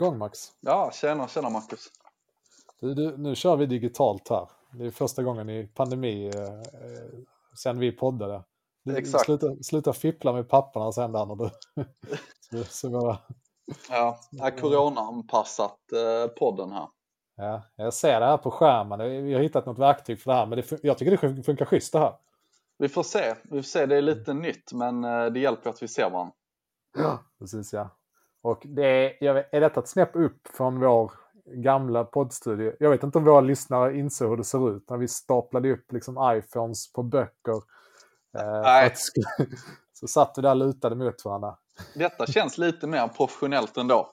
Igång Max. Ja, tjena, tjena Marcus. Du, du, nu kör vi digitalt här. Det är första gången i pandemi eh, eh sen vi poddade. Du, Exakt. Sluta, sluta fippla med papperna sen där när du... så, så bara, Ja, är corona-anpassat eh, podden här. ja, jag ser det här på skärmen. Vi har hittat något verktyg för det här. Men det, jag tycker det fun- funkar schysst det här. Vi får se, vi får se, det är lite nytt men eh, det hjälper att vi ser varandra. Ja. Precis ja. Och det är, vet, är detta ett snäpp upp från vår gamla poddstudio? Jag vet inte om våra lyssnare inser hur det ser ut när vi staplade upp liksom iPhones på böcker. Eh, att så satt vi där lutade mot varandra. Detta känns lite mer professionellt ändå.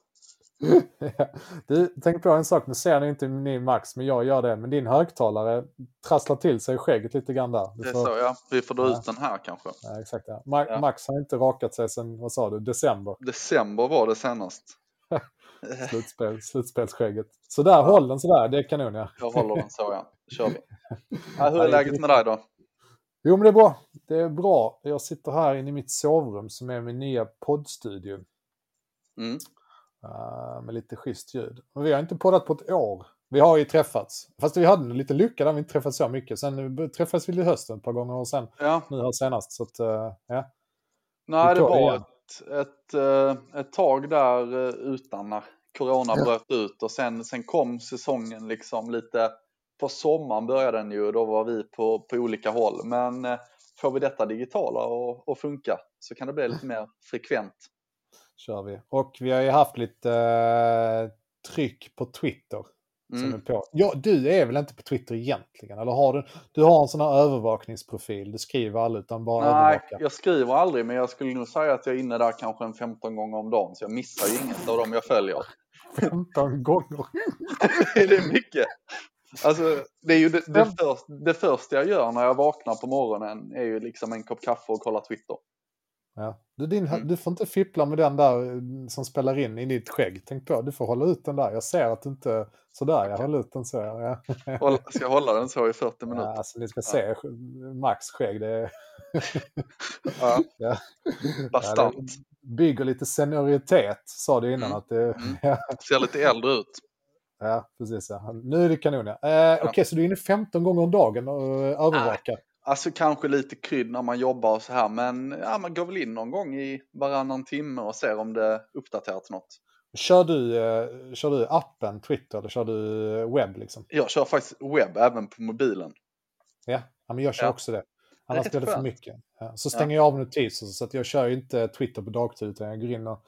du, tänk på en sak, nu ser ni inte ni Max, men jag gör det. Men din högtalare trasslar till sig skägget lite grann där. Du Det får- så ja, vi får dra Ja. ut den här kanske. Ja, exakt, ja. Ma- Ja. Max har inte rakat sig sedan, vad sa du, december. December var det senast. Slutspel, slutspelsskägget. Så där, håll den sådär, det är kanon ja. Jag håller den så ja, kör vi. Ja, hur är läget med dig då? Jo men det är bra. Det är bra. Jag sitter här inne i mitt sovrum som är min nya poddstudio. Mm. Eh, med lite schysst ljud. Och vi har inte poddat på ett år. Vi har ju träffats. Fast vi hade lite lycka där vi inte träffats så mycket. Sen träffades vi i hösten ett par gånger och sen Ja, nu här senast. Så att, eh, ja. nej det var igen. ett, ett, eh, ett tag där utan när corona Ja. bröt ut och sen, sen kom säsongen liksom lite på sommaren började den ju och då var vi på, på olika håll. Men får vi detta digitala och, och funka så kan det bli lite mer frekvent. Kör vi. Och vi har ju haft lite eh, tryck på Twitter. Som Mm. är på. Ja, du är väl inte på Twitter egentligen? Eller har du, du har en sån här övervakningsprofil. Du skriver aldrig utan bara Nej, övervakar. jag skriver aldrig men jag skulle nog säga att jag är inne där kanske en 15 gånger om dagen så jag missar ju inget av dem jag följer. 15 gånger. det är mycket. Alltså, det är ju det, det, först, det första jag gör när jag vaknar på morgonen är ju liksom en kopp kaffe och kolla Twitter. Ja. Du, din, Mm. du får inte fippla med den där eh, som spelar in i ditt skägg. Tänk på, du får hålla ut den där. Jag ser att du inte... Sådär, jag håller ut den så. Ja. Håll, ska jag hålla den så i 40 Ja, minuter? alltså, ni ska se Max skägg. Det, är, Ja, ja. bastant. Ja, bygger lite senioritet, sa du innan. Mm. Att det, Mm. ja, Ser lite äldre ut. ja, precis. Ja. Nu är det kanon, ja. Eh, Okej, så du är inne 15 gånger om dagen och eh, övervakar? Alltså kanske lite krydd när man jobbar och så här men ja, man går väl in någon gång i varannan timme och ser om det uppdaterats något. Kör, du, eh, kör du appen Twitter eller kör du eh, webb liksom? Jag kör faktiskt webb även på mobilen. Ja, ja men jag kör Ja. också det. Annars blir det för mycket. Ja, så stänger jag av notiser så att jag kör inte Twitter på dagtid utan jag går in och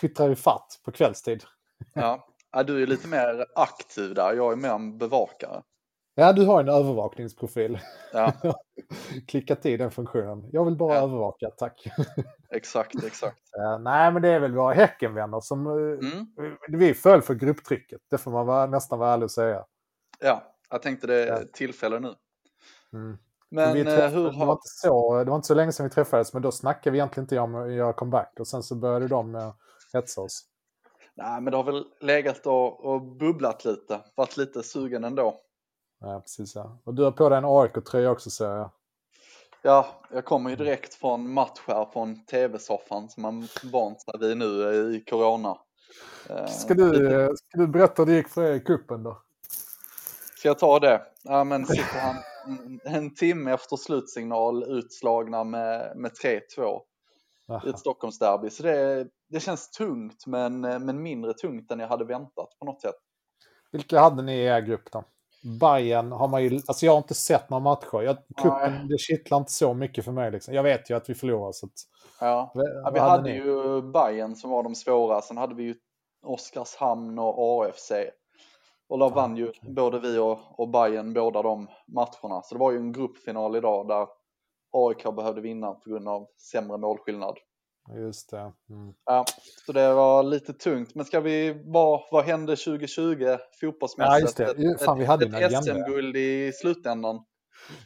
twittrar i fatt på kvällstid. Ja. ja, du är lite mer aktiv där. Jag är mer en bevakare. Ja, du har en övervakningsprofil. Ja, Klickat i den funktionen. Jag vill bara Ja. övervaka, tack. exakt, exakt. Ja, nej, men det är väl våra Häckenvänner som... eh, Mm. Vi föll för grupptrycket. Det får man vara, nästan vara ärlig och säga. Ja, jag tänkte det är Ja. tillfälle nu. Mm. Men vi eh, träffade, hur det, var har... inte så, det var inte så länge sedan vi träffades, men då snackade vi egentligen inte om att göra comeback. Och sen så började de eh, hetsa oss. Nej, men det har väl legat och, och bubblat lite. Varit lite sugen ändå. Ja, precis. Ja. Och du har på dig en AIK-tröja också, ser jag. Ja, jag kommer ju direkt från match här från tv-soffan som man vant sig vid nu i corona. Eh, Ska du, ska du berätta hur det gick för er i cupen då? Ska jag ta det? Ja, men sitter han en- en timme efter slutsignal utslagna med, med 3-2 i ett Stockholmsderby. Så det, det känns tungt, men, men mindre tungt än jag hade väntat på något sätt. Vilka hade ni i er grupp då? Bayern har man ju, alltså jag har inte sett några matcher. Jag, kuppen, det kittlar inte så mycket för mig liksom. Jag vet ju att vi förlorar så att, Ja. Ja, vi hade hade ju Bayern som var de svåra, sen hade vi ju Oskarshamn och AFC. Och där vann ju både vi och, och Bayern båda de matcherna. Så det var ju en gruppfinal idag där AIK behövde vinna på grund av sämre målskillnad. Just det. Mm. Ja, så det var lite tungt. Men ska vi, vad, vad hände 2020 fotbollsmässigt? Ja, just det. Fan, vi hade en ett, ett. SM-guld i slutändan.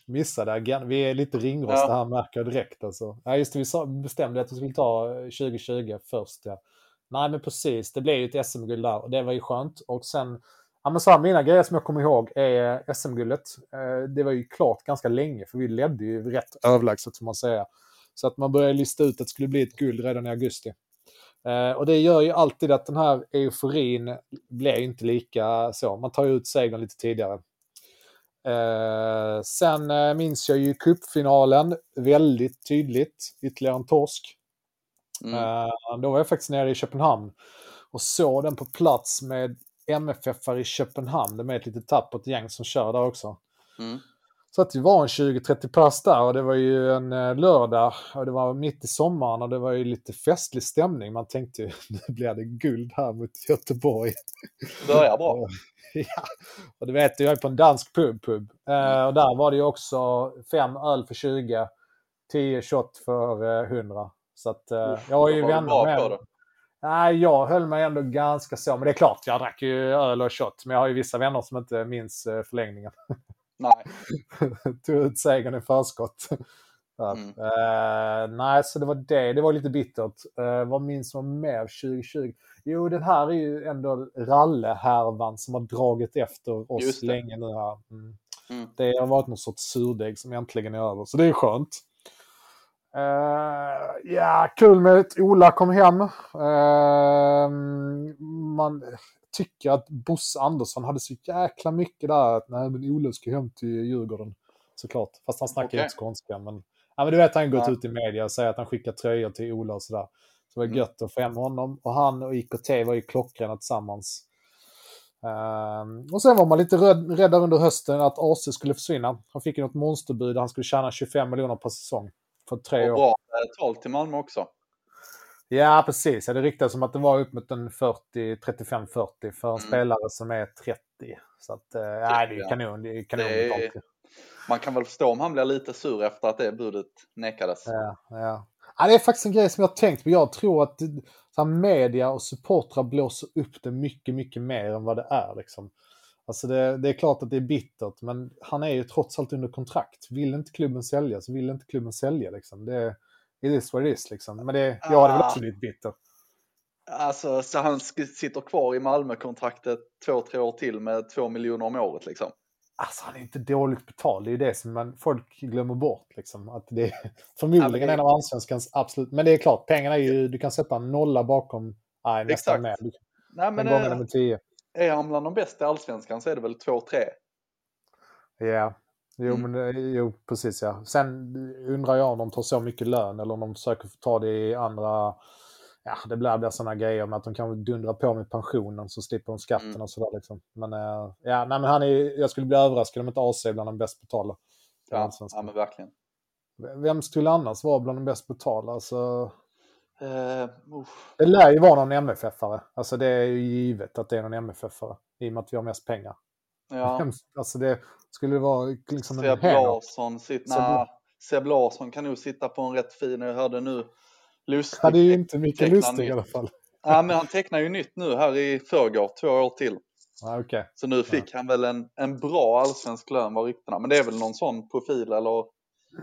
Missade igen. Vi är lite ringrostiga Ja. här märker jag direkt. Alltså. Ja, just det, vi bestämde att vi skulle ta eh, 2020 först. Ja. Nej, men precis. Det blev ju ett SM-guld där och det var ju skönt. Och sen, ja men så här, mina grejer som jag kommer ihåg är SM-guldet. Eh, det var ju klart ganska länge för vi ledde ju rätt överlägset får man säga. Så att man började lista ut att det skulle bli ett guld redan i augusti. Eh, och det gör ju alltid att den här euforin blir inte lika så. Man tar ju ut segern lite tidigare. Eh, sen eh, minns jag ju cupfinalen väldigt tydligt. Ytterligare en torsk. Mm. Eh, då var jag faktiskt nere i Köpenhamn och såg den på plats med MFF i Köpenhamn. Det är ett litet tappert gäng som kör där också. Mm. Så att det var en 20-30 pass där och det var ju en eh, lördag och det var mitt i sommaren och det var ju lite festlig stämning. Man tänkte ju nu blir det guld här mot Göteborg. Börjar bra. ja, och du vet, jag är på en dansk pub. pub. Eh, och där var det ju också fem öl för 20, 10 shot för eh, 100. Så att eh, Uff, jag har ju vänner med. det. Nej, jag höll mig ändå ganska så. Men det är klart, jag drack ju öl och shot. Men jag har ju vissa vänner som inte minns eh, förlängningen. Nej. Tog ut segern i förskott. Mm. Eh, nej, så det var det. Det var lite bittert. Uh, vad minns man mer 2020? Jo, den här är ju ändå rallehärvan som har dragit efter oss det. länge nu här. Mm. Mm. Det har varit någon sorts surdeg som äntligen är över, så det är skönt. Eh, ja, kul med att Ola kom hem. Eh, man tycker att Bosse Andersson hade så jäkla mycket där att nej, men Ola ska hem till Djurgården. Såklart. Fast han snackar Okej. inte skånska. Men, ja, men du vet, han gått ut i media och säger att han skickar tröjor till Ola och sådär. Så det var Mm. gött att få hem honom. Och han och IKT var ju klockrena tillsammans. Ehm, och sen var man lite rädd, rädda under hösten att AC skulle försvinna. Han fick ju något monsterbud där han skulle tjäna 25 miljoner per säsong. För tre Och år. bra tal till Malmö också. Ja, precis. Ja, det ryktas som att det var upp mot en 40, 35-40 för en Mm. spelare som är 30. Så att, eh, nej, det är ja. kanon. Det är kanon Det är-. Man kan väl förstå om han blir lite sur efter att det budet nekades. Ja, ja. ja, det är faktiskt en grej som jag tänkt på. Jag tror att så media och supportrar blåser upp det mycket, mycket mer än vad det är. Liksom. Alltså det, det är klart att det är bittert, men han är ju trots allt under kontrakt. Vill inte klubben sälja så vill inte klubben sälja. Liksom. Det, it is what it is. Liksom. Men det, jag hade väl Ah. också blivit bitter. Alltså, så han sitter kvar i Malmö-kontraktet två, tre år till med två miljoner om året liksom. Alltså han är inte dåligt betald. Det är ju det som man, folk glömmer bort. Liksom. Att det är förmodligen Ja, det- en av allsvenskans absolut. Men det är klart, pengarna är ju, du kan sätta en nolla bakom. Nej, nästan. Du Nej, men gånga det eh, med tio. är han bland de bästa i allsvenskan så är det väl två, tre. Ja, jo, Mm. men, det- jo precis ja. Sen undrar jag om de tar så mycket lön eller om de försöker ta det i andra... Ja, det blir, blir sådana grejer med att de kan dundra på med pensionen så slipper de skatten Mm. och sådär liksom. Men eh, ja, nej men han är, jag skulle bli överraskad om inte AC är bland de bäst betalda. Ja, ja men verkligen. Vem skulle annars vara bland de bäst betalda? Alltså, Uh, det lär ju vara någon MFF-are. Alltså det är ju givet att det är någon MFF-are. I och med att vi har mest pengar. Ja. Alltså det skulle vara liksom en Seb Henok. Larsson, Seb nah, Seb Larsson kan nog sitta på en rätt fin, jag hörde nu, Lustig. Ja, det är ju inte mycket lustigt i alla fall. Ja, men han tecknar ju nytt nu här i förrgår, två år till. Ja, okej. Så nu fick han väl en, en bra allsvensk lön var ryktena. Men det är väl någon sån profil eller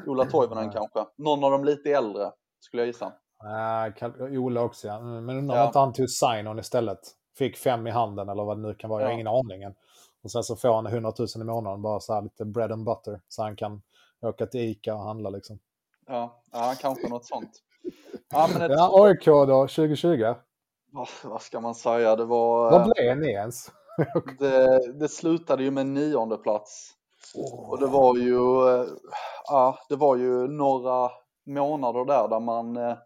Ola Toivonen Ja. kanske. Någon av de lite äldre skulle jag gissa. Ja, kan- Ola också ja. Men undrar om Ja. inte han tog sign-on istället. Fick fem i handen eller vad det nu kan vara. Jag har Ja. ingen aning. Och sen så får han 100 000 i månaden bara så här lite bread and butter. Så han kan åka till Ica och handla liksom. Ja, ja kanske något sånt. Ja, men ett, Ja, AIK då, 2020. vad, vad ska man säga? Det var... Vad blev ni ens? det, det slutade ju med nionde plats. Och det var ju, eh, ja, det var ju några månader där där man eh,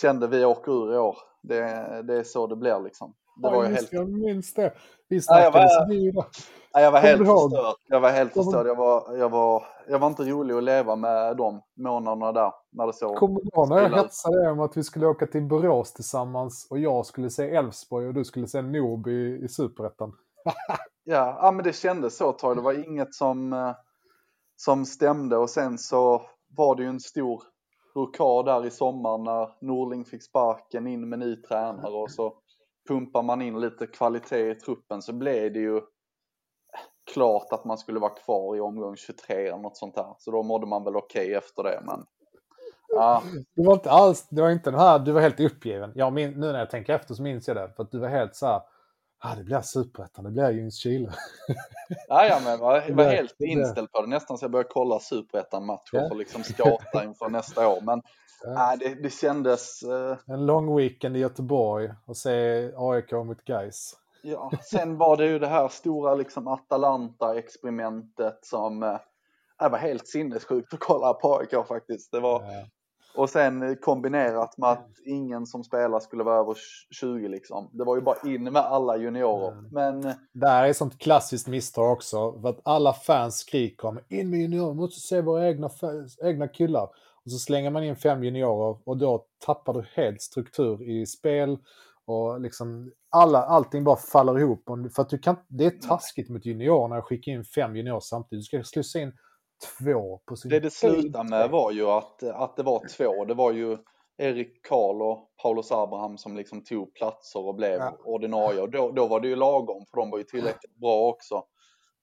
kände vi åker ur i år. Det, det är så det blir liksom. Det Ja, var just helt, Jag minns det. Vi Ja, snackade jag var- så ja, jag var helt förstörd. Jag var helt förstörd. Jag var, jag, var, jag var inte rolig att leva med de månaderna där. När det så. Kommer du ihåg när jag hetsade om att vi skulle åka till Borås tillsammans och jag skulle se Elfsborg och du skulle se Norby i, i Superettan? Ja, ja, men det kändes så ett tag. Det var inget som, eh, som stämde och sen så var det ju en stor rokad där i sommar när Norling fick sparken in med ny tränare och så pumpar man in lite kvalitet i truppen så blev det ju klart att man skulle vara kvar i omgång 23 eller något sånt där. Så då mådde man väl okej efter det. Men ja, Det var inte alls, det var inte den här, du var helt uppgiven. Jag min, nu när jag tänker efter så minns jag det. För att du var helt så här, ah, det blir superettan, det blir Ljungskile. Ja, ja, men jag var, var helt inställd på det. Nästan så jag började kolla superettan-matcher Ja. för att liksom skata inför nästa år. Men Ja. det, det kändes... eh, En lång weekend i Göteborg och se AIK mot Gais. Ja, sen var det ju det här stora liksom Atalanta-experimentet som eh, det var helt sinnessjukt att kolla på AIK faktiskt. Det var, Ja. och sen eh, kombinerat med att ingen som spelar skulle vara över 20 liksom. Det var ju bara in med alla juniorer. Mm. Men Det här är ett sånt klassiskt misstag också. För att alla fans skriker om in med juniorer, måste se våra egna, egna killar. Och så slänger man in fem juniorer och då tappar du helt struktur i spel. Och liksom alla, allting bara faller ihop. För att du kan, det är taskigt mot juniorerna att skicka in fem juniorer samtidigt. Du ska slussa in två på sin det det slutade med var ju att, att det var två. Det var ju Erik Karl och Paulus Abraham som liksom tog platser och blev Ja. ordinarie. Och då, då var det ju lagom för de var ju tillräckligt bra också.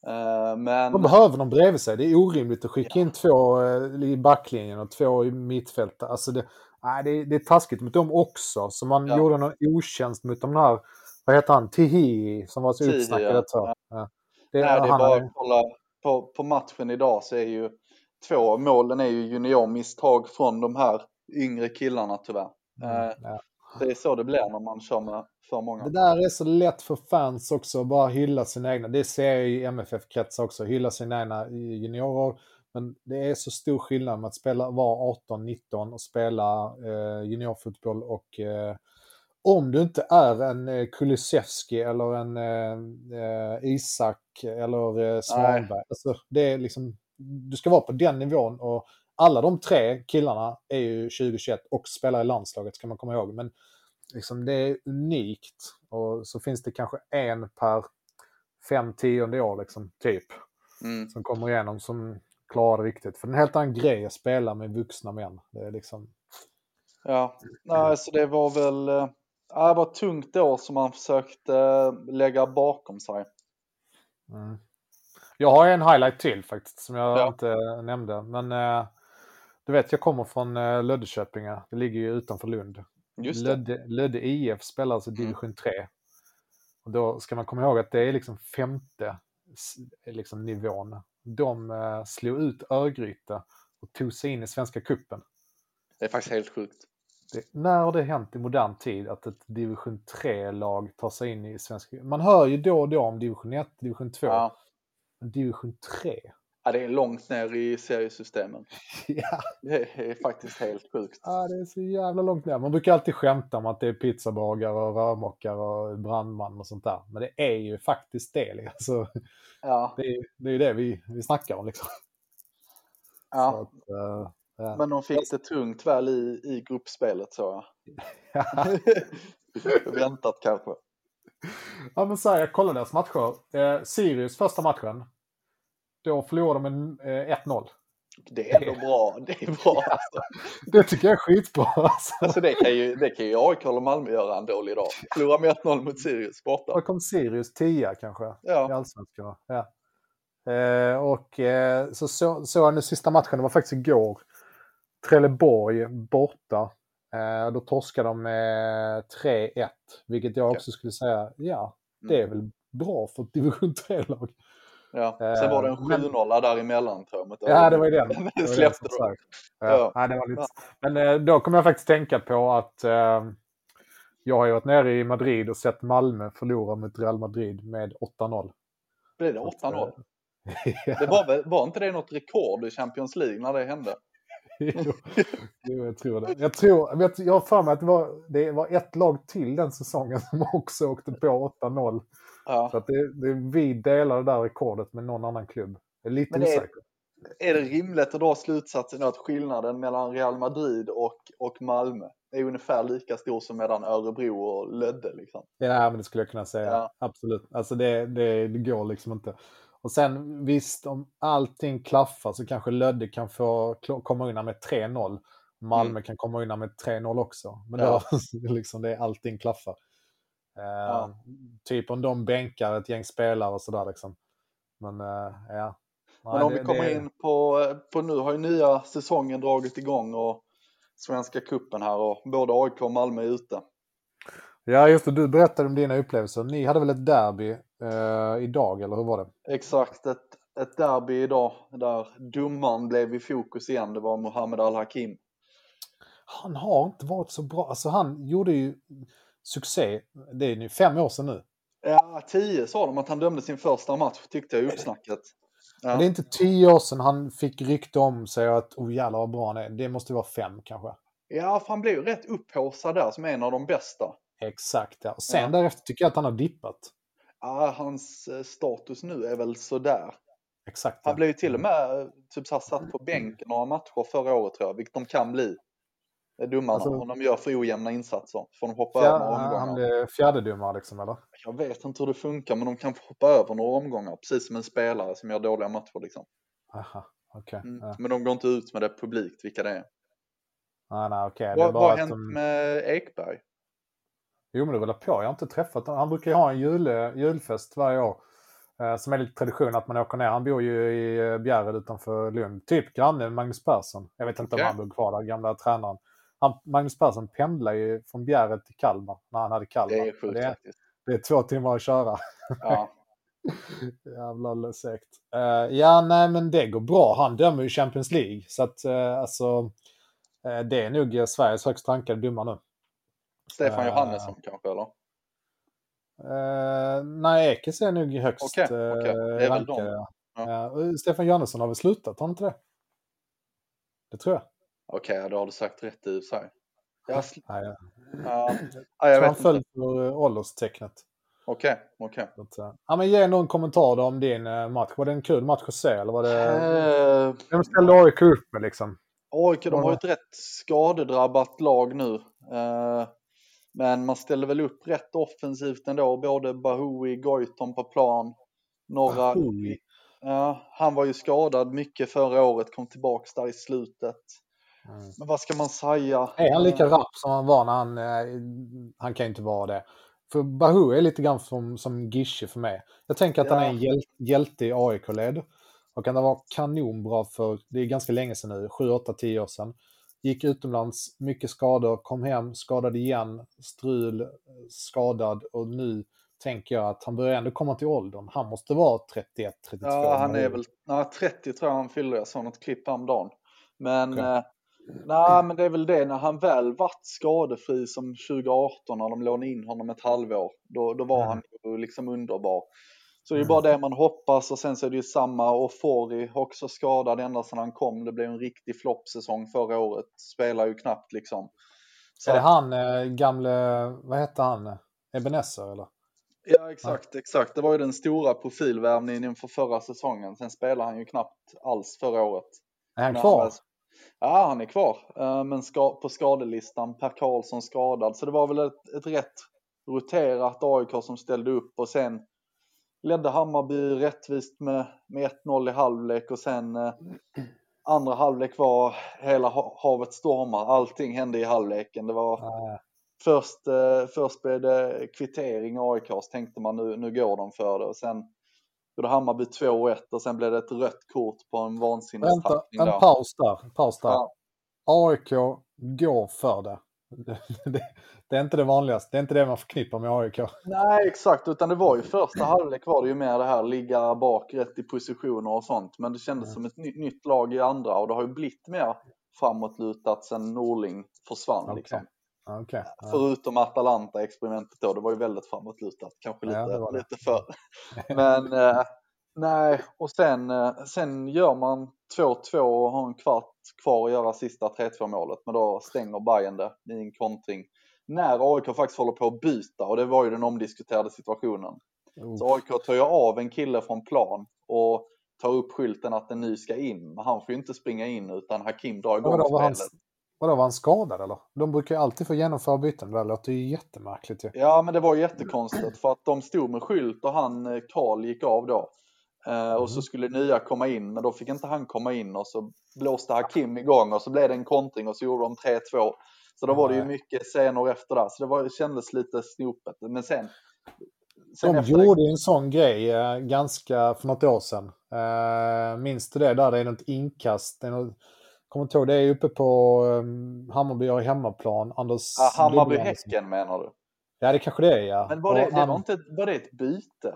Eh, Men De behöver dem bredvid sig. Det är orimligt att skicka in två eh, i backlinjen och två i mittfältet. Alltså det, nej, det, är- det är taskigt mot dem också. Så man Ja. gjorde någon otjänst mot de här, vad heter han, Tihi som var så Tihi, ja. ett. Ja. Det, Nej, det är bara att kolla på, på matchen idag så är ju två av målen är ju juniormisstag från de här yngre killarna tyvärr. Mm, Eh, ja. Det är så det blir när man kör med för många. Det där är så lätt för fans också, att bara hylla sina egna. Det ser jag i MFF-kretsar också, hylla sina egna juniorer. Men det är så stor skillnad med att spela, vara 18-19 och spela eh, juniorfotboll och eh, om du inte är en eh, Kulusevski eller en eh, eh, Isak eller eh, Svanberg. Alltså, det är liksom, du ska vara på den nivån och alla de tre killarna är ju 2021 och spelar i landslaget ska man komma ihåg. Men liksom, det är unikt och så finns det kanske en per fem tionde år liksom, typ Mm. som kommer igenom som klarar det riktigt. För det är en helt annan grej att spela med vuxna män. Det är liksom... Ja, nej, så det var väl eh, ja, det var ett tungt år som man försökte eh, lägga bakom sig. Mm. Jag har en highlight till faktiskt som jag Ja. inte nämnde. Men eh, du vet, jag kommer från eh, Löddeköpinge. Det ligger ju utanför Lund. Just. Lödde, Lödde IF spelar alltså Mm. division 3. Och då ska man komma ihåg att det är liksom femte liksom, nivån. De eh, slog ut Örgryte och tog sig in i Svenska Kuppen. Det är faktiskt helt sjukt. Det, när har det hänt i modern tid att ett division 3-lag tar sig in i Svenska Man hör ju då och då om division 1, division 2. Ja. Division 3? Ja, det är långt ner i seriesystemen. Ja. Det är faktiskt helt sjukt. Ja, det är så jävla långt ner. Man brukar alltid skämta om att det är pizzabagare och rörmokare och brandman och sånt där. Men det är ju faktiskt det. Alltså, Ja, det, är, det är ju det vi, vi snackar om liksom. Ja. att, eh, ja. men de fick det tungt väl i, i gruppspelet så jag. Väntat kanske. ja, men så här, jag kollade deras matcher. Eh, Sirius första matchen. Då förlorade de med eh, 1-0. Det är ändå bra. Det är bra. Alltså. Det tycker jag är skitbra. Alltså. Alltså det kan ju, det kan ju AIK eller Malmö göra en dålig dag. Förlora med 1-0 mot Sirius borta. Då kom Sirius 10 kanske. i Ja, Allsvenskan. Ja. Eh, och eh, så såg så jag den sista matchen, det var faktiskt igår. Trelleborg borta. Eh, då torskade de med 3-1. Vilket jag Okej. också skulle säga, ja, det är väl bra för ett division 3-lag. Ja. Sen var det en Eh, men- 7-0 däremellan tror jag. Ja, det var ju den. Den Det var släppte den som de. sagt. Ja. Ja. Det var lite... Men eh, då kommer jag faktiskt tänka på att eh, jag har ju varit nere i Madrid och sett Malmö förlora mot Real Madrid med 8-0. Blev det 8-0? Det var, väl, var inte det något rekord i Champions League när det hände? jo, jag tror det. Jag, tror, vet, jag har för mig att det var, det var ett lag till den säsongen som också åkte på 8-0. Ja. Så att det, det, vi delar det där rekordet med någon annan klubb. Jag är lite det är- osäker. Är det rimligt att dra slutsatsen att skillnaden mellan Real Madrid och, och Malmö är ungefär lika stor som mellan Örebro och Lödde? Liksom? Ja, men det skulle jag kunna säga. Ja. Absolut. Alltså det, det, det går liksom inte. Och sen visst, om allting klaffar så kanske Lödde kan få komma undan med 3-0. Malmö kan komma undan med 3-0 också. Men Mm. Ja. då liksom det, allting klaffar. Eh, Ja. Typ om de bänkar ett gäng spelare och sådär liksom. Men eh, ja. Men om det- vi kommer det- in på, på nu har ju nya säsongen dragit igång och Svenska kuppen här och både AIK och Malmö är ute. Ja, just det. Du berättade om dina upplevelser. Ni hade väl ett derby eh, idag, eller hur var det? Exakt, ett, ett derby idag där domaren blev i fokus igen. Det var Mohammed Al-Hakim. Han har inte varit så bra. Alltså han gjorde ju succé. Det är nu fem år sedan nu. Ja, tio sa de att han dömde sin första match, tyckte jag i uppsnacket. Ja. Men det är inte tio år sedan han fick rykte om sig att oh jävlar vad bra han är. Det måste vara fem kanske. Ja, för han blev ju rätt upphaussad där som en av de bästa. Exakt, ja. Och sen Ja. därefter tycker jag att han har dippat. Ja, hans eh, status nu är väl sådär. Exakt. Han ja. blev ju till och med eh, typ så här, satt på bänken några matcher förra året tror jag, vilket de kan bli. Domarna, Alltså- om de gör för ojämna insatser. Får de hoppa Ja, över några han omgångar. blev fjärdedomare liksom, eller? Jag vet inte hur det funkar, men de kan hoppa över några omgångar, precis som en spelare som gör dåliga matcher. Liksom. Aha, okej. Mm. Ja. Men de går inte ut med det publikt, vilka det är. Nej, nej, är Vad har hänt de... med Ekberg? Jo, men det rullar på. Jag har inte träffat honom. Han brukar ju ha en jul, julfest varje år. Eh, som är lite tradition att man åker ner. Han bor ju i eh, Bjärred utanför Lund. Typ granne med Magnus Persson. Jag vet inte Okej. om han bor kvar där, gamla tränaren. Han, Magnus Persson pendlar ju från Bjärred till Kalmar när han hade Kalmar. Det är sjukt det, faktiskt. det är två timmar att köra. Ja. Jävla segt. Uh, ja, nej, men det går bra. Han dömer ju Champions League. Så att, eh, alltså, eh, det är nog eh, Sveriges högst rankade domare nu. Stefan Eh, Johannesson kanske, eller? Uh, nej, Ekes är nog högst Okej, okej. Det är väl rankade. de. Ja. Stefan Johannesson har väl slutat, har han inte det? Det tror jag. Okej, då har du sagt rätt i sig. Jag sl- Nej, jag ja, ja, tror jag han vet inte. föll för uh, ålderstecknet. Okej, okej. Så att, eh, Ja, men ge någon kommentar då om din eh, match. Var det en kul match att se? Eller var det... Eh, Vem ställde AIK upp med liksom? AIK, de har ju ett rätt skadedrabbat lag nu. Men man ställer väl upp rätt offensivt ändå. Både Bahoui, Goitom på plan. Några... Bahoui? Ja, han var ju skadad mycket förra året, kom tillbaks där i slutet. Mm. Men vad ska man säga? Är han lika Eh, rapp som han var när han... Eh, han kan ju inte vara det. För Bahu är lite grann som, som Gische för mig. Jag tänker att han är Ja. en hjäl, hjälte i AIK-led. Och han var kanonbra för, det är ganska länge sedan nu, 7, 8, 10 år sedan. Gick utomlands, mycket skador, kom hem, skadad igen, strul, skadad och nu tänker jag att han börjar ändå komma till åldern. Han måste vara 31, 32. Ja, han är väl nej, 30 tror jag han fyller. Jag såg något klipp häromdagen. Men, Okej. eh, nej, men det är väl det när han väl vart skadefri som 2018 när de lånade in honom ett halvår. Då, då var Mm. han ju liksom underbar. Så det är Mm. bara det man hoppas och sen så är det ju samma och Fori också skadad ända sedan han kom. Det blev en riktig floppsäsong förra året. Spelar ju knappt liksom. Så Är det han, eh, gamle, vad hette han? Ebenezer eller? Ja, exakt, exakt. Det var ju den stora profilvärvningen inför förra säsongen. Sen spelade han ju knappt alls förra året. Är han kvar? Ja, han är kvar. eh, Men på skadelistan. Per Karlsson skadad. Så det var väl ett, ett rätt roterat AIK som ställde upp och sen ledde Hammarby rättvist med, med 1-0 i halvlek och sen eh, andra halvlek var hela ha- havet stormar. Allting hände i halvleken. Det var Nej. först, eh, först blev det kvittering AIK tänkte man nu, nu går de för det och sen gjorde Hammarby 2-1 och sen blev det ett rött kort på en Vänta, vansinnestackling en där. paus där. En paus där. Ja. AIK går för det. det. Det är inte det vanligaste. Det är inte det man förknippar med AIK. Nej, exakt, utan det var ju första halvlek var det ju mer det här ligga bak rätt i positioner och sånt. Men det kändes Mm. som ett ny, nytt lag i andra och det har ju blivit mer framåtlutat sen Norling försvann Okej. liksom. Ja. Förutom Atalanta-experimentet då, det var ju väldigt framåtlutat. Kanske lite, Ja, lite för. Men eh, nej, och sen, eh, sen gör man 2-2 och har en kvart kvar att göra sista 3-2 målet. Men då stänger Bayern det i en kontring. När AIK faktiskt håller på att byta och det var ju den omdiskuterade situationen. Oh. Så AIK tar ju av en kille från plan och tar upp skylten att en ny ska in. Men han får ju inte springa in utan Hakim drar igång han, spelet. Vadå, var han skadad eller? De brukar ju alltid få genomföra byten. Det där låter ju jättemärkligt ju. Ja, men det var jättekonstigt för att de stod med skylt och han, eh, Karl, gick av då. Eh, och så skulle nya komma in, men då fick inte han komma in och så blåste Hakim igång och så blev det en kontring och så gjorde de 3-2. Så då var det ju mycket scener efter där, så det, var, det kändes lite snopet. Men sen... sen De efter gjorde en sån grej eh, ganska för något år sedan. Eh, minns du det? Där det är något inkast. Det är något, kommer inte ihåg, det är uppe på um, Hammarby har hemmaplan. Anders Ja, Hammarby-Häcken menar du? Ja, det kanske det är ja. Men var det, Och det var, inte, var det ett byte?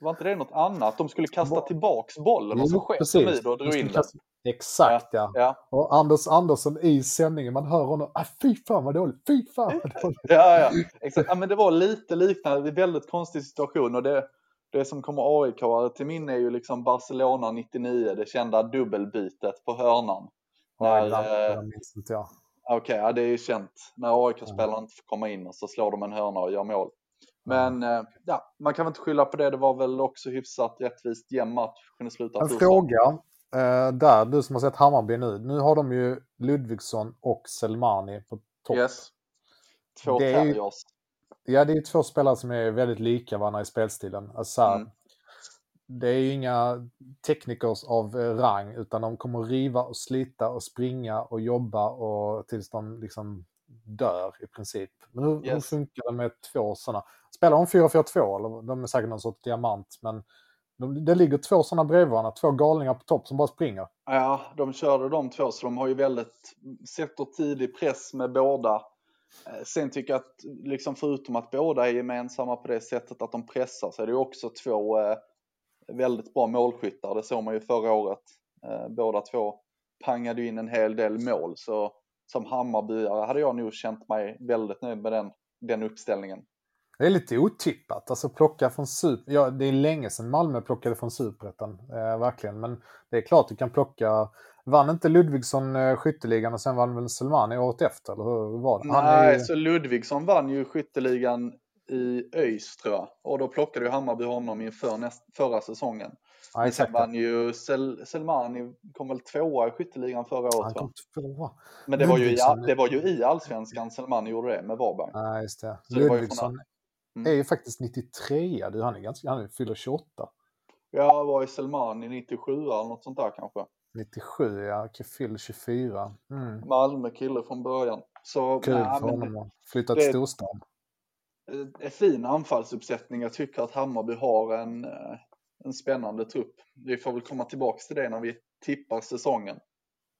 Var inte det något annat? De skulle kasta tillbaks bollen och så sket de i det och drog in den. Exakt ja. Ja, Och Anders Andersson i sändningen, man hör honom. Ah, fy fan vad dåligt, fy fan vad dåligt. ja, ja, exakt. Ja, men det var lite liknande, det är en väldigt konstig situation och det, det som kommer AIK till minne är ju liksom Barcelona 99, det kända dubbelbytet på hörnan. Ja, ibland, eh, jag minns inte jag. Okej, ja, det är ju känt. När AIK-spelarna inte får komma in och så slår de en hörna och gör mål. Men eh, ja, man kan väl inte skylla på det. Det var väl också hyfsat rättvist jämn match. Kunde sluta En fråga eh, där, du som har sett Hammarby nu. Nu har de ju Ludvigsson och Selmani på topp. Yes. Två Det är ju- terriers. Ja, det är två spelare som är väldigt lika varandra i spelstilen. Alltså, här, Mm. Det är ju inga teknikers av eh, rang, utan de kommer riva och slita och springa och jobba och tills de liksom dör i princip. Men hur, hur Yes. funkar det med två sådana? Spelar de 4-4-2 eller de är säkert någon sorts diamant, men de, det ligger två sådana bredvid varandra, två galningar på topp som bara springer. Ja, de körde de två så de har ju väldigt sätter tidig press med båda. Eh, Sen tycker jag att liksom förutom att båda är gemensamma på det sättet att de pressar så är det ju också två eh, väldigt bra målskyttar. Det såg man ju förra året. Eh, båda två pangade in en hel del mål så som Hammarbyare hade jag nog känt mig väldigt nöjd med den, den uppställningen. Det är lite otippat. Alltså plocka från super... Ja, det är länge sedan Malmö plockade från superettan. Eh, verkligen. Men det är klart du kan plocka... Vann inte Ludvigsson eh, skytteligan och sen vann väl Selmani året efter? Eller hur var det? Nej, ju- så Ludvigsson vann ju skytteligan i ÖIS tror jag. Och då plockade ju Hammarby honom inför näst, förra säsongen. Ja, Men sen exakt. vann ju Sel, Selmani, kom väl tvåa i skytteligan förra året Han kom tvåa. Men det var, ju i, det var ju i allsvenskan Selmani gjorde det med Varberg. Nej, just det. Så Ludvigsson Mm. är ju faktiskt 93. Du, han är ganska... Han fyller 28. Jag var i Selmani 97 eller något sånt där kanske. 97, ja. Fyller 24. Mm. Malmö kille från början. Så Kul nej, för honom att flytta till storstan. Det- en fin anfallsuppsättning. Jag tycker att Hammarby har en, eh, en spännande trupp. Vi får väl komma tillbaks till det när vi tippar säsongen.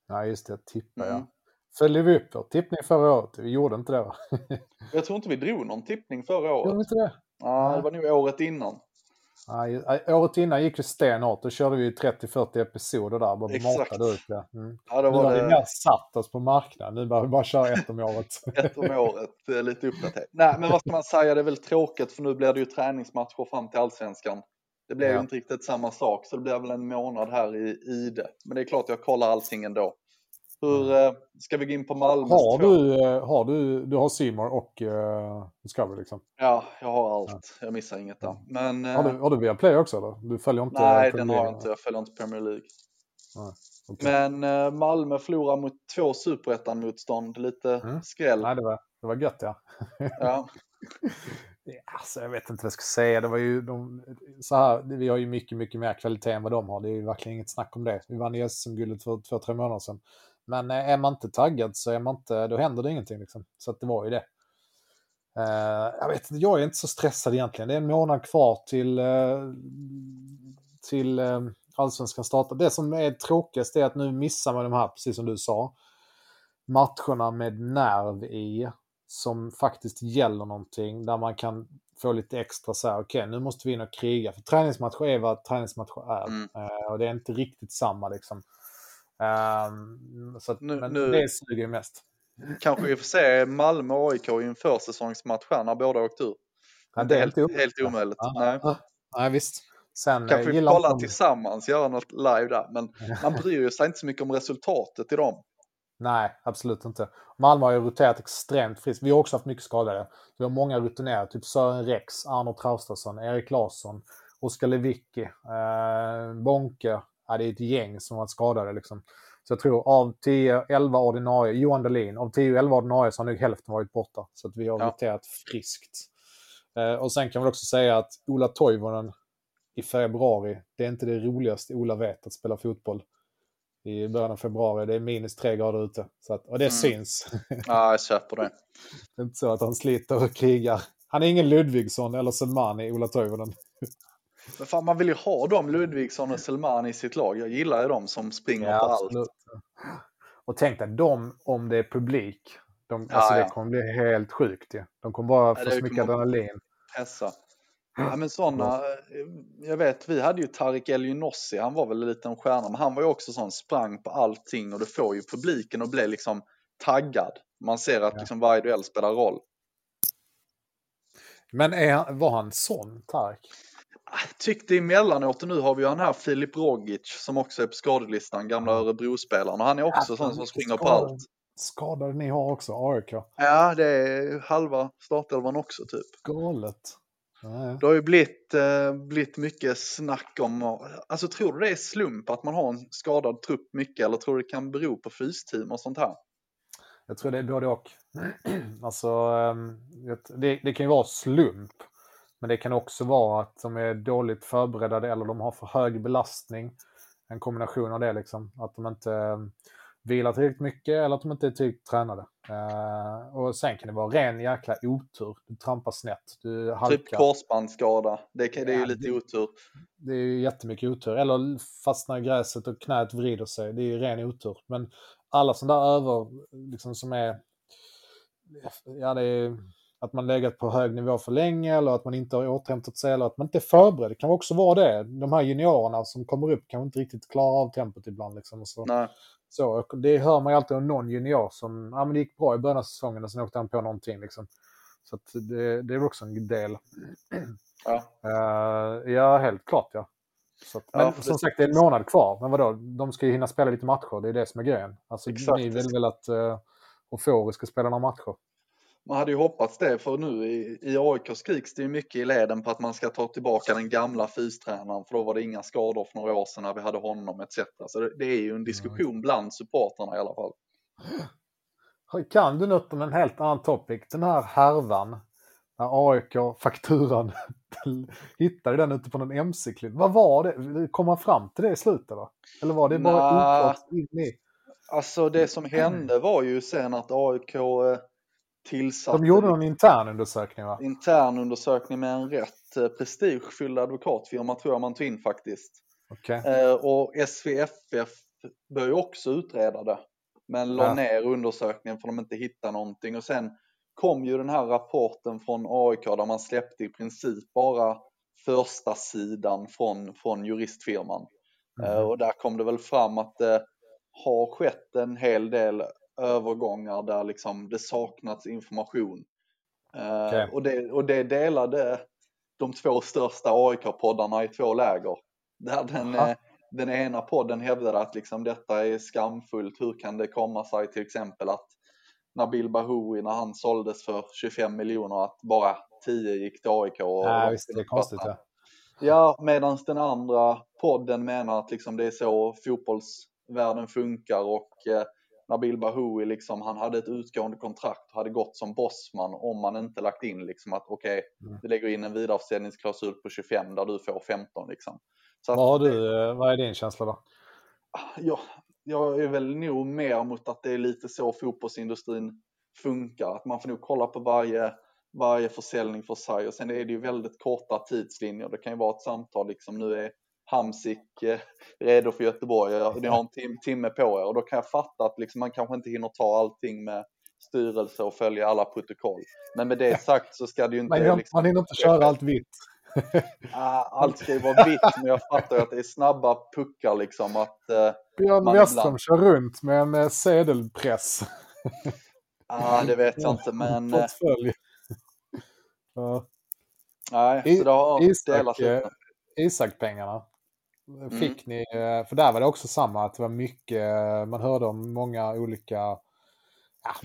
Ja, just det. Tippa, Mm. ja. Följer vi upp vår tippning förra året? Vi gjorde inte det, va? Jag tror inte vi drog någon tippning förra Gjorde vi året. inte det? Ja, det var nog året innan. Nej, året innan gick vi stenhårt. Då körde vi 30-40 episoder där. Bara Exakt. matade ut det. Mm. Ja, Nu var har vi det mer satt oss på marknaden. Nu behöver vi bara köra ett om året. ett om året, lite uppdaterat. Nej, men vad ska man säga, det är väl tråkigt för nu blir det ju träningsmatcher fram till allsvenskan. Det blir ju Ja. inte riktigt samma sak, så det blir väl en månad här i Ide. Men det är klart jag kollar allting ändå. Hur eh, ska vi gå in på Malmös Har du, eh, har du, du har Simor och uh, Discovery liksom? Ja, jag har allt. Jag missar inget där. Men Har du, har du via Play också eller? Du följer inte? nej, den har jag inte. Jag följer inte Premier League. Okej. Men eh, Malmö förlorar mot två superettan-motstånd. Lite Mm. skräll. Nej, det var, det var gött ja. Ja. Alltså, jag vet inte vad jag ska säga. Det var ju de, så här, vi har ju mycket, mycket mer kvalitet än vad de har. Det är ju verkligen inget snack om det. Vi vann SM-guldet för två, tre månader sedan. Men eh, är man inte taggad så är man inte, då händer det ingenting. Liksom. Så att det var ju det. Eh, jag vet jag är inte så stressad egentligen. Det är en månad kvar till, eh, till eh, allsvenskan startar. Det som är tråkigast är att nu missar man de här, precis som du sa, matcherna med nerv i som faktiskt gäller någonting där man kan få lite extra så här, okej nu måste vi in och kriga. För träningsmatcher är vad träningsmatcher är. Mm. Och det är inte riktigt samma liksom. Ehm, så att, Nu- men nu- det suger mest. Kanske vi får se Malmö och AIK i en försäsongsmatch här när båda åkt ur. Ja, det är helt, helt omöjligt. Ja. Nej. Nej, visst. Sen Kanske eh, vi gillar får kolla inte de- tillsammans, göra något live där. Men man bryr sig inte så mycket om resultatet i dem. Nej, absolut inte. Malmö har ju roterat extremt friskt. Vi har också haft mycket skadade. Vi har många rutinerade, typ Sören Rex, Arno Traustason, Erik Larsson, Oskar Lewicki, eh, Bonke. Ja, det är ett gäng som varit skadade liksom. Så jag tror av 10-11 ordinarie, Johan Dahlin, av 10-11 ordinarie så har nog hälften varit borta. Så att vi har Ja. roterat friskt. Eh, och sen kan man också säga att Ola Toivonen i februari, det är inte det roligaste Ola vet att spela fotboll i början av februari. Det är minus tre grader ute. Så att, och det Mm. syns. Ja, jag köper det. det är inte så att han sliter och krigar. Han är ingen Ludvigsson eller Selmani, Ola Toivonen. Men fan, man vill ju ha dem, Ludvigsson och Selmani i sitt lag. Jag gillar ju dem som springer på allt. Och tänk dig dem om det är publik. De, Ja, alltså det ja. kommer bli helt sjukt ju. De kommer bara Ja, få det så mycket adrenalin. Pressa. Ja, men sådana, jag vet, vi hade ju Tarik Elionossi, han var väl en liten stjärna, men han var ju också sån, sprang på allting och det får ju publiken att bli liksom taggad. Man ser att Ja. liksom varje duell spelar roll. Men är han, var han sån, Tark? Jag tyckte emellanåt, och nu har vi ju han här Filip Rogic som också är på skadelistan, gamla Örebro-spelaren, och han är också Ja, sån som springer på allt. Skadade ni har också, AIK. Ja, det är halva startelvan också typ. Galet. Det har ju blivit, eh, blivit mycket snack om, alltså tror du det är slump att man har en skadad trupp mycket eller tror du det kan bero på fysteam och sånt här? Jag tror det är både och. alltså, ehm, det, det kan ju vara slump. Men det kan också vara att de är dåligt förberedda eller de har för hög belastning. En kombination av det liksom. Att de inte ehm, vilar tillräckligt mycket eller att de inte är tillräckligt tränade. Eh, och sen kan det vara ren jäkla otur. Du trampar snett, du halkar. Typ korsbandsskada, det, kan, det är ju Ja, lite det- otur. Det är ju jättemycket otur. Eller fastnar i gräset och knät vrider sig. Det är ju ren otur. Men alla sådana där över, liksom som är... Ja, det är att man legat på hög nivå för länge eller att man inte har återhämtat sig eller att man inte är förberedd. Det kan också vara det. De här juniorerna som kommer upp kan inte riktigt klara av tempot ibland. Liksom. Och Så, Nej. så, det hör man ju alltid om någon junior som, ja men det gick bra i början av säsongen och sen åkte han på någonting. Liksom. Så det, det är också en del. Ja. Eh, ja, helt klart ja. Att, men som det- sagt, det är en månad kvar. Men vadå, de ska ju hinna spela lite matcher. Det är det som är grejen. Alltså, Exakt. ni vill väl att uh, Ofori ska spela några matcher? Man hade ju hoppats det för nu i, i AIK skriks det ju mycket i leden på att man ska ta tillbaka den gamla fystränaren för då var det inga skador för några år sedan när vi hade honom etc. Så det, det är ju en diskussion bland supportrarna i alla fall. Kan du något om en helt annan topic? Den här härvan. När AIK, fakturan, hittade den ute på någon MC-klubb. Vad var det? Kom man fram till det i slutet? Va? Eller var det bara oklart in i? Alltså det som hände var ju sen att AIK eh, tillsatte De gjorde någon intern undersökning va? intern undersökning med en rätt eh, prestigefylld advokatfirma tror jag man tog in faktiskt. Okej. Eh, och SVFF började också utreda det. Men la Ja. ner undersökningen för de inte hittade någonting. Och sen kom ju den här rapporten från AIK där man släppte i princip bara första sidan från, från juristfirman. Eh, Mhm. och där kom det väl fram att det har skett en hel del övergångar där liksom det saknats information. Eh, Okej. och, det, och det delade de två största AIK-poddarna i två läger. Där den, Aha. eh, den ena podden hävdade att liksom detta är skamfullt. Hur kan det komma sig till exempel att Nabil Bahoui när han såldes för 25 miljoner att bara 10 gick till AIK. Och Ja, visst, det är konstigt. Ja. Ja, medan den andra podden menar att liksom det är så fotbollsvärlden funkar och eh, Nabil Bahoui liksom, han hade ett utgående kontrakt och hade gått som bossman om man inte lagt in liksom att okej, Mm. du lägger in en vidareförsäljningsklausul på 25 där du får 15 liksom. Så Vad, har du, eh, vad är din känsla då? ja, jag är väl nog mer mot att det är lite så fotbollsindustrin funkar. Att man får nog kolla på varje, varje försäljning för sig och sen är det ju väldigt korta tidslinjer. Det kan ju vara ett samtal liksom nu är Hamsik eh, redo för Göteborg ni har en tim timme på er och då kan jag fatta att liksom man kanske inte hinner ta allting med styrelse och följa alla protokoll. Men med det sagt så ska det ju inte... Man, liksom, man hinner inte köra allt vitt. Ah, allt ska ju vara vitt men jag fattar ju att det är snabba puckar liksom att eh, Björn ibland- kör runt med en eh, sedelpress. ah, det vet jag inte men eh, Portfölj. Ja. nej, så det har Isak, delat eh, lite. Mm. Fick ni, eh, för där var det också samma, att det var mycket, eh, man hörde om många olika, ja,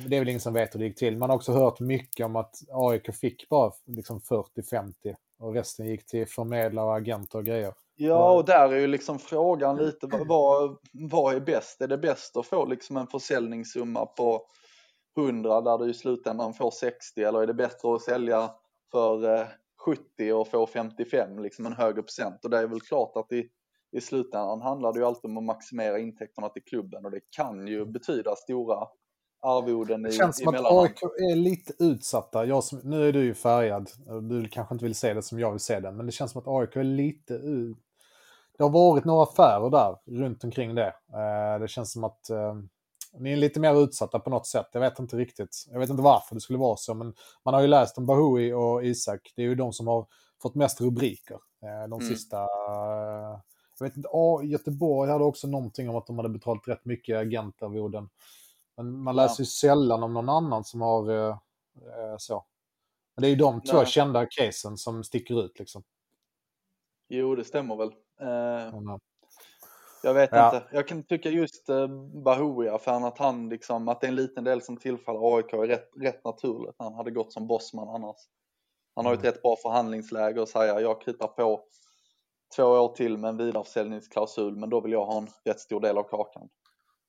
det är väl ingen som vet hur det gick till. Man har också hört mycket om att AIK fick bara liksom 40-50 och resten gick till förmedlare och agenter och grejer. Ja, och där är ju liksom frågan lite, vad- vad, är bäst? Är det bäst att få liksom en försäljningssumma på 100 där du i slutändan får 60 eller är det bättre att sälja för eh, 70 och få 55, liksom en högre procent? Och det är väl klart att i, i slutändan handlar det ju alltid om att maximera intäkterna till klubben och det kan ju betyda stora arvoden i, Det känns i som att. AIK är lite utsatta. Jag som, nu är du ju färgad. Du kanske inte vill se det som jag vill se det. Men det känns som att AIK är lite ut... Det har varit några affärer där runt omkring det. Eh, Det känns som att eh, ni är lite mer utsatta på något sätt. Jag vet inte riktigt. Jag vet inte varför det skulle vara så, men man har ju läst om Bahoui och Isak. Det är ju de som har fått mest rubriker eh, de mm. Jag vet inte, oh, Göteborg hade också någonting om att de hade betalat rätt mycket agentarvoden. Men man läser ja. ju sällan om någon annan som har eh, så. Men det är ju de två Nej. kända casen som sticker ut liksom. Jo, det stämmer väl. Eh, mm. Jag vet ja. inte. Jag kan tycka just eh, Bahoui-affären att han liksom, att det är en liten del som tillfaller AIK är rätt, rätt naturligt. Han hade gått som bossman annars. Han har ju ett mm. rätt bra förhandlingsläge och säga jag kritar på två år till med en vidareförsäljningsklausul men då vill jag ha en rätt stor del av kakan.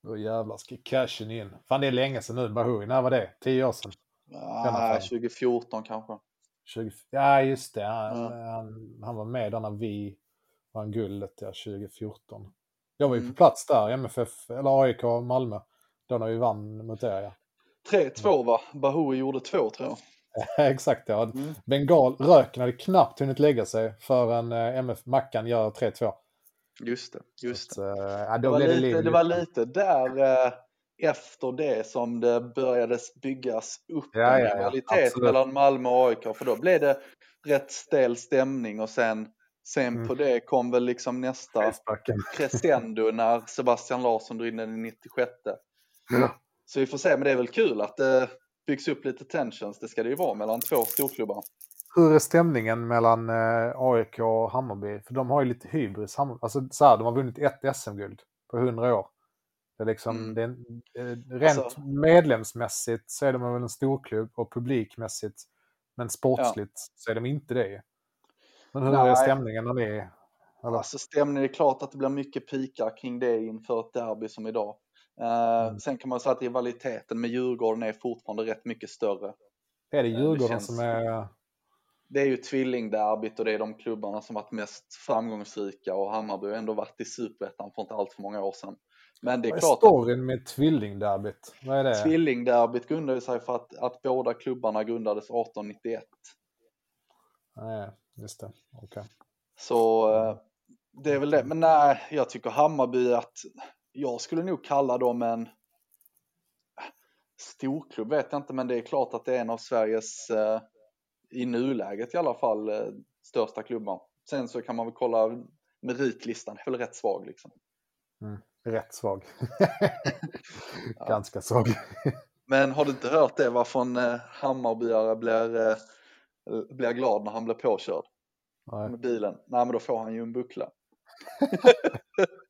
Då jävlar ska cashen in. Fan det är länge sedan nu Bahoui. När var det? Tio år sedan? Ja, 2014 kanske. 20, ja just det. Han, ja. han, han var med där när vi vann guldet ja, 2014. Jag var ju mm. på plats där, MFF, eller AIK Malmö. Då när vi vann mot er ja. 3-2 va? Bahoui gjorde två tror jag. Exakt ja. Mm. Bengal, röken hade knappt hunnit lägga sig förrän eh, MF Mackan gör 3-2. Just det, just det. Att, äh, ja, det, var lite, det, det var lite där äh, efter det som det började byggas upp ja, en rivalitet ja, mellan Malmö och AIK. För då blev det rätt stel stämning och sen Sen mm. på det kom väl liksom nästa crescendo när Sebastian Larsson drog in den i 96. Ja. Så vi får se, men det är väl kul att det byggs upp lite tensions. Det ska det ju vara mellan två storklubbar. Hur är stämningen mellan eh, AIK och Hammarby? För de har ju lite hybris. Alltså så här, de har vunnit ett SM-guld på 100 år. Det är liksom, mm. det är eh, rent alltså, medlemsmässigt så är de väl en storklubb och publikmässigt. Men sportsligt ja. så är de inte det. Men hur Nej. är stämningen när ni är? Eller? Alltså stämningen, är klart att det blir mycket pikar kring det inför ett derby som idag. Uh, mm. Sen kan man säga att rivaliteten med Djurgården är fortfarande rätt mycket större. Är det eh, Djurgården det känns... som är... Det är ju tvillingderbyt och det är de klubbarna som varit mest framgångsrika och Hammarby har ändå varit i superettan för inte allt för många år sedan. Men det är Vad är klart storyn med tvillingderbyt? Vad är det? Tvillingderbyt grundade sig för att, att båda klubbarna grundades 1891. Nej, just det. Okay. Så eh, det är väl det. Men nej, jag tycker Hammarby att jag skulle nog kalla dem en storklubb vet jag inte, men det är klart att det är en av Sveriges, eh, i nuläget i alla fall, eh, största klubbar. Sen så kan man väl kolla meritlistan, är väl rätt svag liksom. Mm, rätt svag. Ganska svag. men har du inte hört det, varför en eh, Hammarbyare blir blir glad när han blir påkörd Nej. med bilen. Nej, men då får han ju en buckla.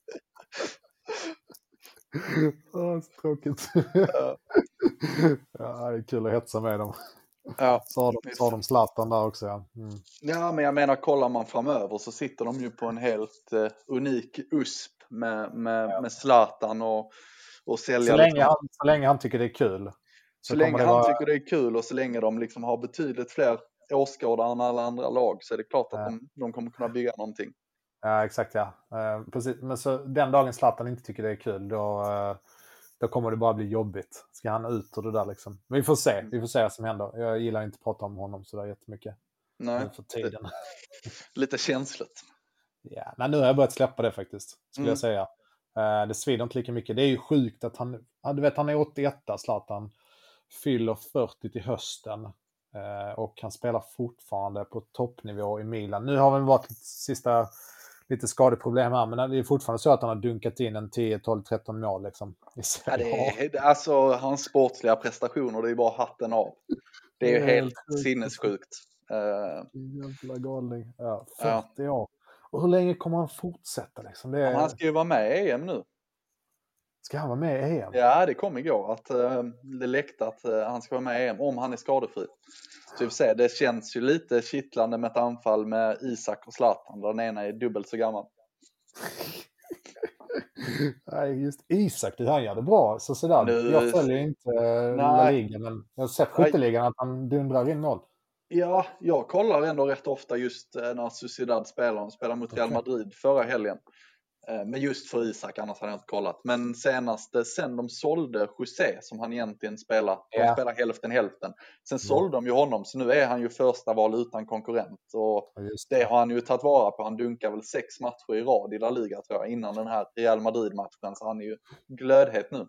oh, så tråkigt. ja. ja, det är kul att hetsa med dem. Ja, så har de, så har de Zlatan där också. Ja. Mm. ja, men jag menar kollar man framöver så sitter de ju på en helt uh, unik USP med, med, ja. med Zlatan och, och sälja. Så länge, han, så länge han tycker det är kul. Så, så länge han vara... tycker det är kul och så länge de liksom har betydligt fler åskådare än alla andra lag så är det klart att ja. de, de kommer kunna bygga någonting. Ja, exakt ja. Uh, precis. Men så den dagen Zlatan inte tycker det är kul, då, uh, då kommer det bara bli jobbigt. Ska han ut ur det där liksom? Men vi får se. Mm. Vi får se vad som händer. Jag gillar inte att prata om honom sådär jättemycket. Nej. För tiden. Lite känsligt. Ja, men nu har jag börjat släppa det faktiskt, skulle mm. jag säga. Uh, det svider inte lika mycket. Det är ju sjukt att han, du vet han är 81 Zlatan, fyller 40 till hösten. Eh, och han spelar fortfarande på toppnivå i Milan. Nu har det varit sista lite skadeproblem här, men det är fortfarande så att han har dunkat in en 10, 12, 13 mål liksom. Ja, det är, alltså hans sportsliga prestationer, det är bara hatten av. Det är ju helt sjukt. sinnessjukt. Uh, Jävla galning. Ja, 40 ja. år. Och hur länge kommer han fortsätta liksom? Det är... Han ska ju vara med i EM nu. Ska han vara med i EM? Ja, det kom igår att uh, det läckte att uh, han ska vara med i EM om han är skadefri. Så vi får se, det känns ju lite kittlande med ett anfall med Isak och Zlatan. Den ena är dubbelt så gammal. Nej, just Isak, det han gör det bra. Så sådär. Nu... Jag följer inte uh, La Liga, men jag har sett skytteligan att han dundrar in mål. Ja, jag kollar ändå rätt ofta just när Sociedad spelar. De spelade mot Real Madrid förra helgen. Eh, men just för Isak, annars hade jag inte kollat. Men senaste, sen de sålde José som han egentligen spelar, yeah. de spelar hälften hälften. Sen mm. sålde de ju honom, så nu är han ju första val utan konkurrent. Och det. det har han ju tagit vara på. Han dunkar väl sex matcher i rad i La Liga tror jag, innan den här Real Madrid-matchen. Så han är ju glödhet nu.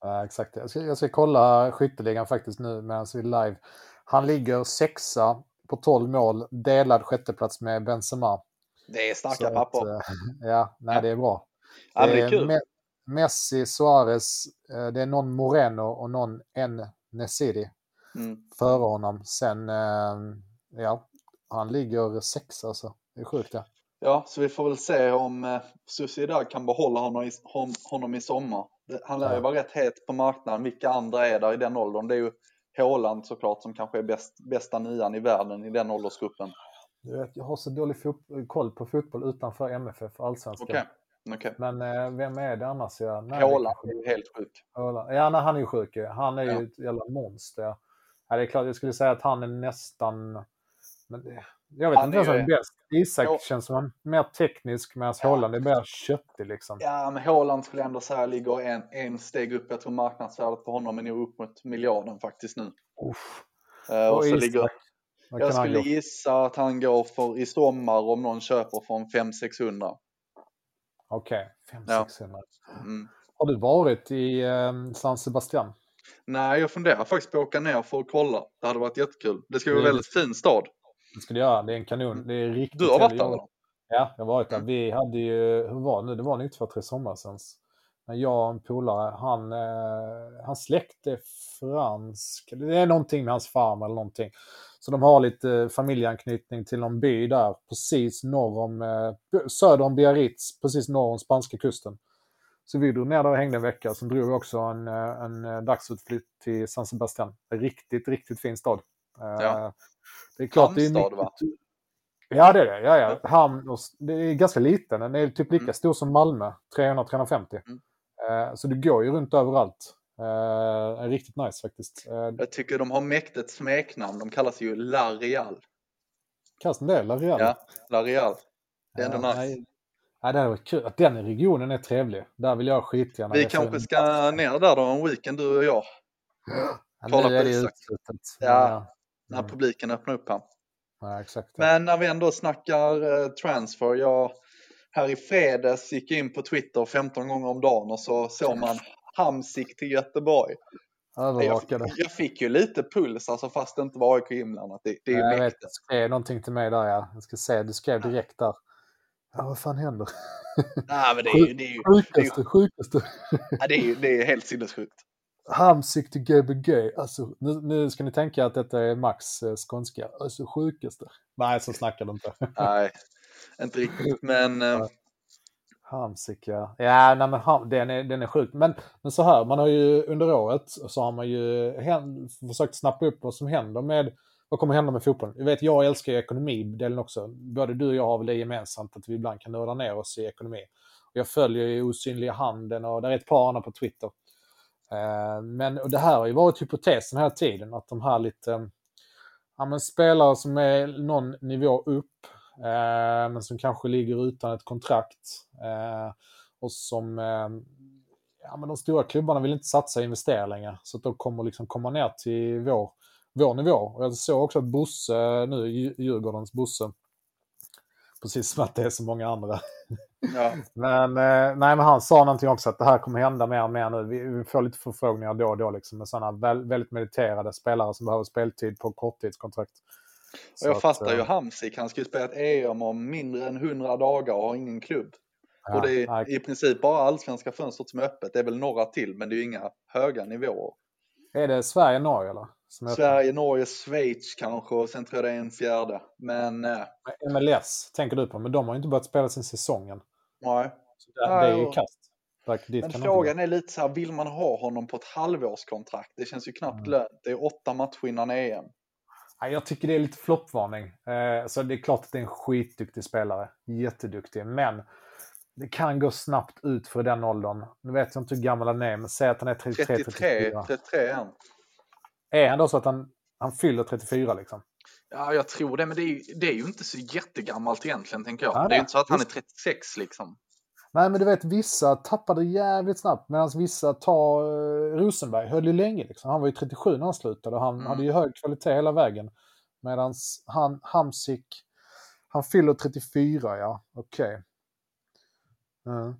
Ja, exakt. Jag ska, jag ska kolla skytteligan faktiskt nu medan vi är live. Han ligger sexa på 12 mål, delad sjätteplats med Benzema. Det är starka papper. Att, eh, ja, nej, det är bra. Ja, det är kul. Me- Messi, Suarez, eh, det är någon Moreno och någon N. Nesiri Mm. före honom. Sen, eh, ja, han ligger sexa alltså. Det är sjukt det. Ja, så vi får väl se om Sociedad kan behålla honom i, hon, honom i sommar. Han lär ju vara rätt het på marknaden. Vilka andra är där i den åldern? Det är ju Haaland såklart som kanske är bäst, bästa nian i världen i den åldersgruppen. Du vet, jag har så dålig koll på fotboll utanför MFF, allsvenskan. Okej, okej. Men eh, vem är det annars? Ja, nej, det kanske- är ju helt sjuk. Haaland. Ja, nej, han är ju sjuk ju. Han är Ja. ju ett jävla monster. Ja, det är klart, jag skulle säga att han är nästan... Men det, jag vet Han inte är vem som är bäst. Isak Ja. känns som en mer teknisk medan Ja. Haaland är mer köttig liksom. Ja, men Haaland skulle jag ändå säga ligger en, en steg upp. Jag tror marknadsvärdet på honom är nog upp mot miljarden faktiskt nu. Uff. Eh, och så Isak, ligger, vad jag skulle gissa att han går för i sommar om någon köper från 500-600. Okej, Ja. 500-600. Mm. Har du varit i eh, San Sebastian? Nej, jag funderar faktiskt på att åka ner för att kolla. Det hade varit jättekul. Det ska vara en Mm. väldigt fin stad. Det ska du göra. Det är en kanon. Det är riktigt Du har varit där? Ja, jag har varit där. Vi hade ju, hur var det nu? Det var nog två, tre sommar sedan. När jag och en polare, han, eh, hans släkt är fransk. Det är någonting med hans farm eller någonting. Så de har lite familjeanknytning till någon by där precis norr om, eh, söder om Biarritz, precis norr om spanska kusten. Så vi drog ner där och hängde en vecka. Sen drog vi också en, eh, en eh, dagsutflytt till San Sebastian. Riktigt, riktigt fin stad. Eh, Ja. Det är klart, det är Hamnstad, mycket, va? Ja, det är det. Ja, ja. Hamn och, det är ganska liten. Den är typ lika Mm. stor som Malmö, 300-350. Mm. Eh, så du går ju runt överallt. Eh, riktigt nice faktiskt. Eh, Jag tycker de har mäktigt smeknamn. De kallas ju La Real. Kallas den det? La Real? Ja, La Real. Det är ändå Ja, nice. nej. Ja, det hade varit kul. Att den regionen är trevlig. Där vill jag skitgärna Vi kanske ska ner där då en weekend du och jag. Ja, kolla är på det Isak. utslutet. Ja. När Mm. publiken öppnar upp här. ja exakt. Men när vi ändå snackar transfer. Jag här i fredags gick jag in på Twitter 15 gånger om dagen och så såg man Hamsik till Göteborg. Jag, Övervakade. jag fick ju lite puls alltså fast det inte var AIK inblandat. Det, det är ju jag vet, mäktigt. du skrev någonting till mig där ja. Jag ska se, du skrev direkt där. Ja, vad fan händer? Nej, men det är ju, det är ju, Sjukaste, sjukaste. ja, det är ju det är helt sinnessjukt. Hamsik till Gbg. Alltså, nu, nu ska ni tänka att detta är Max eh, skånska. Alltså sjukaste. Nej, så snackar du inte. Nej, inte riktigt. Men eh, Hamsik, ja. Ja, nej, men ham, den, är, den är sjuk. Men, men så här, man har ju under året så har man ju hän, försökt snappa upp vad som händer med vad kommer hända med fotbollen? Jag vet, jag älskar ju ekonomidelen också. Både du och jag har väl det gemensamt att vi ibland kan nörda ner oss i ekonomi. Jag följer ju osynliga handeln och där är ett par andra på Twitter. Eh, men och det här har ju varit hypotesen hela tiden, att de här lite ja, men spelare som är någon nivå upp, men som kanske ligger utan ett kontrakt eh, och som eh, ja, men de stora klubbarna vill inte satsa och investera längre. Så att de kommer liksom komma ner till vår, vår nivå. Och jag såg också att Bosse, nu Djur- Djurgårdens Bosse, precis som att det är så många andra, ja, men, eh, nej, men han sa någonting också att det här kommer hända mer och mer nu. Vi, vi får lite förfrågningar då och då liksom, med sådana väl, väldigt mediterade spelare som behöver speltid på korttidskontrakt. Och jag att, fattar ju eh, Hamsik. Han ska ju spela ett EM om mindre än 100 dagar och har ingen klubb. ja, och det är nej, i princip bara allsvenska fönstret som är öppet. Det är väl några till, men det är ju inga höga nivåer. Är det Sverige-Norge eller? Sverige, Norge, Schweiz kanske och sen tror jag det är en fjärde. Men eh, MLS tänker du på, men de har ju inte börjat spela sin säsongen. nej. Så det, Nej, det är ju kast. Men frågan är lite så här, vill man ha honom på ett halvårskontrakt? Det känns ju knappt Mm. lönt. Det är åtta matcher innan EM. Jag tycker det är lite floppvarning. Eh, så det är klart att det är en skitduktig spelare. Jätteduktig. Men det kan gå snabbt ut för den åldern. Nu vet jag inte hur gammal han är, men säg att han är 33, 33, 34. 33 är han. Är han då så att han, han fyller 34 liksom? Ja, jag tror det, men det är, ju, det är ju inte så jättegammalt egentligen, tänker jag. Nej, det är ju inte så att han är visst. 36 liksom. Nej, men du vet vissa tappade jävligt snabbt medan vissa tar eh, Rosenberg höll ju länge. Liksom. Han var ju 37 när han slutade och han Mm. hade ju hög kvalitet hela vägen. Medan han, Hamsik, han fyller 34 ja, okej. Mm. Men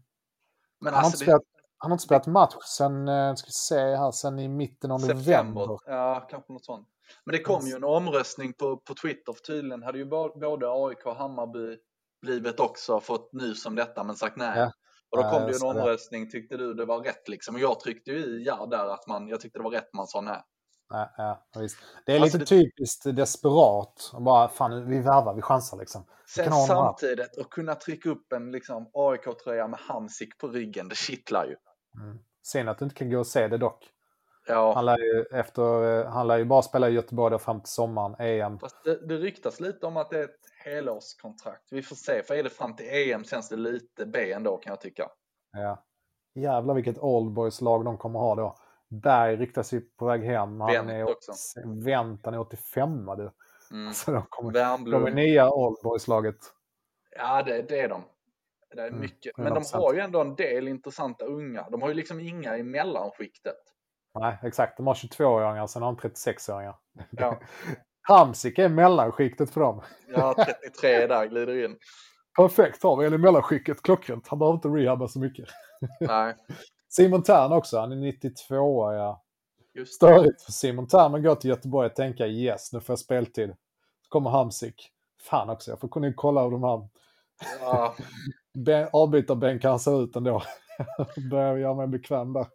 Han har alltså, inte det, spelat, Han har inte spelat match sen, eh, ska vi se här, sen i mitten av november. Ja, kanske något sånt. Men det kom ju en omröstning på, på Twitter. För tydligen hade ju både AIK och Hammarby blivit också fått nys om detta men sagt nej. Ja. Och då Ja, kom jag det ju en ser det. omröstning. Tyckte du det var rätt liksom? Och jag tryckte ju i ja där att man, jag tyckte det var rätt man sa nej. Ja, ja, visst. Det är Alltså, lite det- typiskt desperat. Och Bara, fan, vi värvar, vi chansar liksom. Sen samtidigt att kunna trycka upp en liksom, AIK-tröja med Hamsik på ryggen, det kittlar ju. Mm. Synd att du inte kan gå och se det dock. Ja, Han lär ju, efter, han lär ju bara spela i Göteborg fram till sommaren, EM. fast det, det ryktas lite om att det är ett helårskontrakt. Vi får se, för är det fram till EM känns det lite B ändå kan jag tycka. Ja. Jävlar vilket oldboys-lag de kommer ha då. Berg ryktas ju på väg hem. Han Wendt är, också. Vänt, han är 85 du. Mm. Så de, kommer, de är nya oldboys-laget. Ja, det, det är de. Det är Mm, mycket. Men de 100%. har ju ändå en del intressanta unga. De har ju liksom inga i mellanskiktet. Nej, exakt. De har 22-åringar, sen har de 36-åringar. Ja, Hamsik är mellanskiktet för dem. ja 33 där glider in. Perfekt har vi en i mellanskiktet, klockrent. Han behöver inte rehabba så mycket. Nej, Simon Tern också, han är 92 ja. just. Störigt för Simon Tern att gå till Göteborg och tänka yes, nu får jag speltid. Så kommer Hamsik. Fan också, jag får kunna kolla hur de här Ja, be- avbytarbänkar ser ut ändå. Börjar göra mig bekväm där.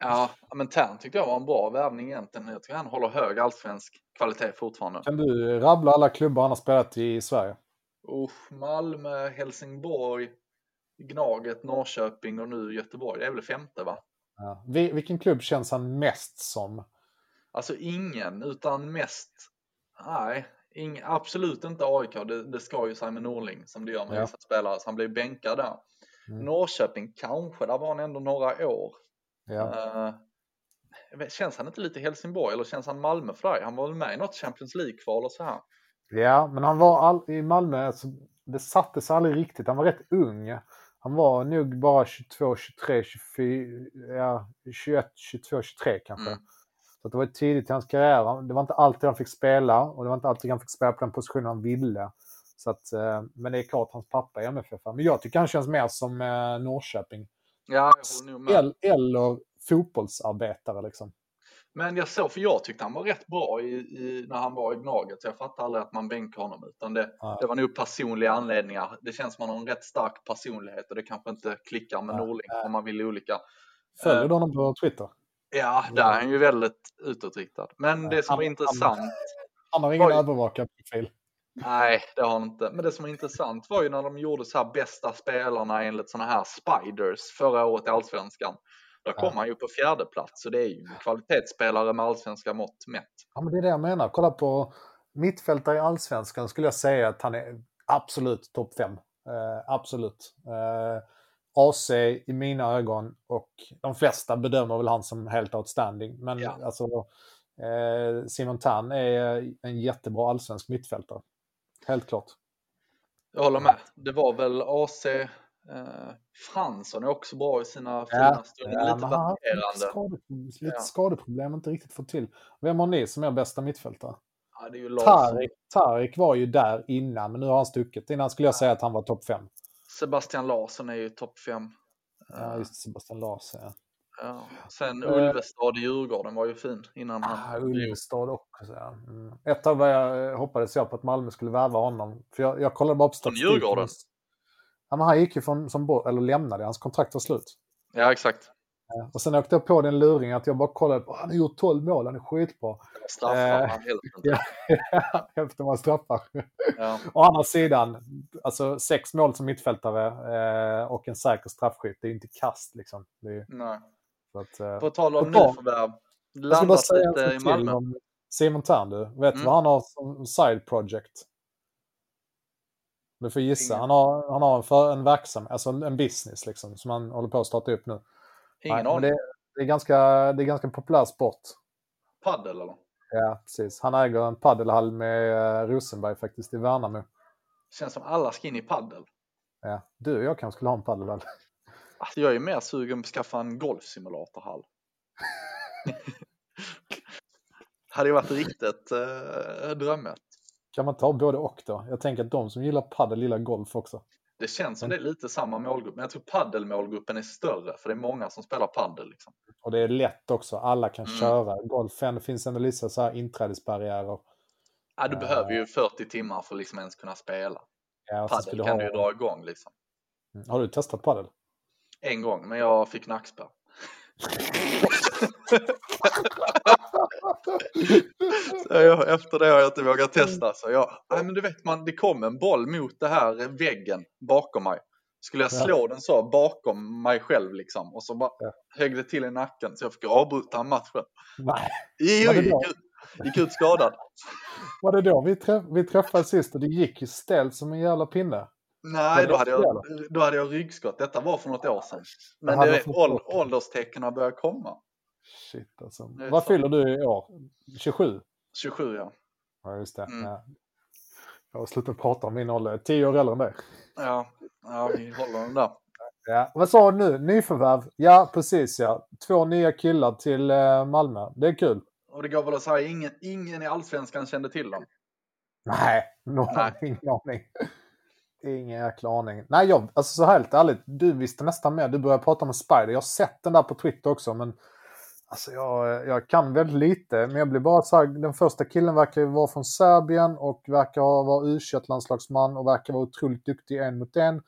Ja, men Tern tyckte jag var en bra värvning egentligen. Jag tycker han håller hög allsvensk kvalitet fortfarande. Kan du rabbla alla klubbar han har spelat i Sverige? Usch, Malmö, Helsingborg, Gnaget, Norrköping och nu Göteborg. Det är väl femte va? Ja. Vi- Vilken klubb känns han mest som? Alltså ingen, utan mest, nej, ing, absolut inte AIK. Det, det ska ju Simon Norling som det gör med Ja. vissa spelare, så han blir bänkad där. Mm. Norrköping kanske, där var han ändå några år. Ja. Eh, vet, känns han inte lite Helsingborg eller känns han Malmö för dig? Han var väl med i något Champions League-kval och så här. Ja, men han var all, i Malmö, alltså, det sattes aldrig riktigt. Han var rätt ung. Han var nog bara 22, 23, 24, ja, 21, 22, 23 kanske. Mm. Så det var tidigt i hans karriär. Det var inte alltid han fick spela och det var inte alltid han fick spela på den positionen han ville. Så att, eh, men det är klart hans pappa är MFF. Men jag tycker han känns mer som eh, Norrköping. Ja. El, eller fotbollsarbetare liksom. Men jag såg, för jag tyckte han var rätt bra i, i, när han var i Gnaget, så jag fattar aldrig att man bänkar honom. Utan det, Ja. det var nog personliga anledningar. Det känns som att han har en rätt stark personlighet och det kanske inte klickar med Ja. Norling om man vill olika. Följer Eh, du honom på Twitter? Ja, där är han ju väldigt utåtriktad. Men det som Han- var han- intressant, Han har ingen Oj. övervakarprofil. Nej det har han inte. Men det som var intressant var ju när de gjorde så här bästa spelarna enligt sådana här spiders förra året i Allsvenskan. Då kom Ja. han ju på fjärde plats så det är ju kvalitetsspelare med allsvenska mått mätt. Ja, men det är det jag menar. Kolla på mittfältare i allsvenskan skulle jag säga att han är absolut topp fem. Eh, absolut. Eh, AC i mina ögon och de flesta bedömer väl han som helt outstanding. Men Ja. alltså eh, Simon Tan är en jättebra allsvensk mittfältare. Helt klart. Jag håller med. Det var väl AC eh, Fransson är också bra i sina fina stunder. haft lite, varierande. skade, lite Ja. skadeproblem, inte riktigt fått till. Vem har ni som är bästa mittfältare? Ja, det är ju. Tarik, Tarik var ju där innan, men nu har han stuckit. Innan skulle jag säga att han var topp fem. Sebastian Larsson är ju topp fem. Ja, just Sebastian Larsson. Ja. Ja. Sen Eh. Ulvestad i Djurgården var ju fin innan Ah, han... Ulvestad också. Ja. Mm. Ett tag var jag, hoppades jag på att Malmö skulle värva honom. För jag, jag kollade bara på Från statistik. Djurgården? Ja, men han gick ju från, som, eller lämnade, hans kontrakt var slut. Ja, exakt. Ja. Och sen åkte jag på den luringen att jag bara kollade på, han har gjort 12 mål, han är skitbra. Straffar Eh, han helt ja. Efter man straffar. ja. Å andra sidan, alltså sex mål som mittfältare eh, och en säker straffskytt, det är ju inte kast liksom. Är, Nej. Så att, eh, På tal om nyförvärv. Jag ska bara Landat lite i Malmö. om Simon Tern du. Vet du Mm. vad han har som side project? Du får gissa. Ingen. Han har, han har en, för, en verksamhet, alltså en business liksom, som han håller på att starta upp nu. Ingen Nej, men aning. det, det, är ganska, det är ganska en populär sport. Paddel eller? Ja, precis. Han äger en paddelhall med eh, Rosenberg faktiskt i Värnamo. Känns som alla ska in i paddel. Ja. Du och jag kanske skulle ha en paddelhall. Alltså, jag är mer sugen på att skaffa en golfsimulatorhall. Hade ju varit riktigt eh, drömmet. Kan man ta både och då? Jag tänker att de som gillar paddel gillar golf också. Det känns som det är lite samma målgrupp, men jag tror paddelmålgruppen är större för det är många som spelar paddel. Liksom. Och det är lätt också, alla kan Mm. köra. Golfen finns ändå lite så här inträdesbarriärer. Ja, du Eh. behöver ju 40 timmar för att liksom ens kunna spela. Ja, Paddel kan ha... du ju dra igång liksom. Mm. Har du testat paddel? En gång, men jag fick nackspärr. Jag, efter det har jag inte vågat testa. Så jag, nej, men du vet man, det kom en boll mot det här väggen bakom mig. Skulle jag Ja. slå den så bakom mig själv liksom och så bara Ja. högg det till i nacken så jag fick avbryta matchen. Nej. Jo, gick, ut, gick ut skadad. Var det då vi, träff vi träffades sist och det gick ju ställt som en jävla pinne? Nej, då hade, jag, då hade jag ryggskott. Detta var för något år sedan. Men det, vad för ål, något år? ålderstecknen börjar komma. Shit alltså. Är Vad fyller du i år? 27? 27 ja. Ja, just det. Mm. Ja. Jag har slutat prata om min ålder. 10 år äldre än dig. Ja, ja vi håller den där. Ja. Vad sa du nu? Nyförvärv? Ja, precis ja. Två nya killar till eh, Malmö. Det är kul. Och det går väl att säga, ingen, ingen i allsvenskan kände till dem. Nej, någon, Nej. ingen aning. Ingen jäkla aning. Nej, jag, alltså så här helt ärligt. Du visste nästan mer. Du började prata om Spider. Jag har sett den där på Twitter också, men alltså jag, jag kan väldigt lite. Men jag blir bara så här, den första killen verkar ju vara från Serbien och verkar vara u landslagsman och verkar vara otroligt duktig en mot en.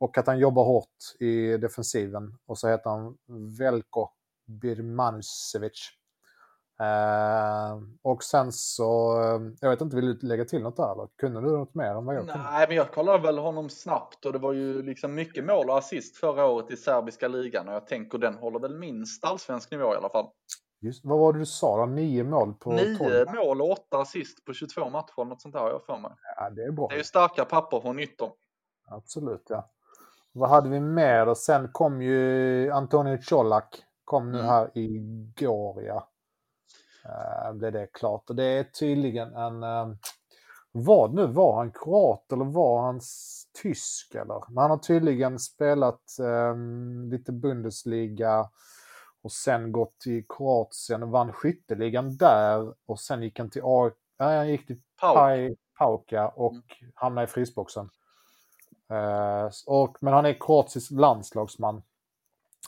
Och att han jobbar hårt i defensiven. Och så heter han Velko Birmanusevic. Eh, och sen så, eh, jag vet inte, vill du lägga till något där eller? Kunde du något mer än vad jag kunde? Nej, men jag kollade väl honom snabbt och det var ju liksom mycket mål och assist förra året i serbiska ligan och jag tänker den håller väl minst allsvensk nivå i alla fall. Just, vad var det du sa då? Nio mål på Nio 12? mål och åtta assist på 22 matcher, något sånt där har jag för mig. Ja, det är bra. Det är ju starka papper från yttern. Absolut, ja. Vad hade vi mer då? Sen kom ju Antonio Colak. Kom nu Mm. här igår, ja. Uh, blev det klart. Och det är tydligen en... eh, vad nu? Var han kroat eller var han tysk eller? Men han har tydligen spelat eh, lite Bundesliga och sen gått till Kroatien och vann skytteligan där och sen gick han till A... Nej, han gick till Pau. Pauka och Mm. hamnade i frysboxen. Eh, och, men han är kroatisk landslagsman.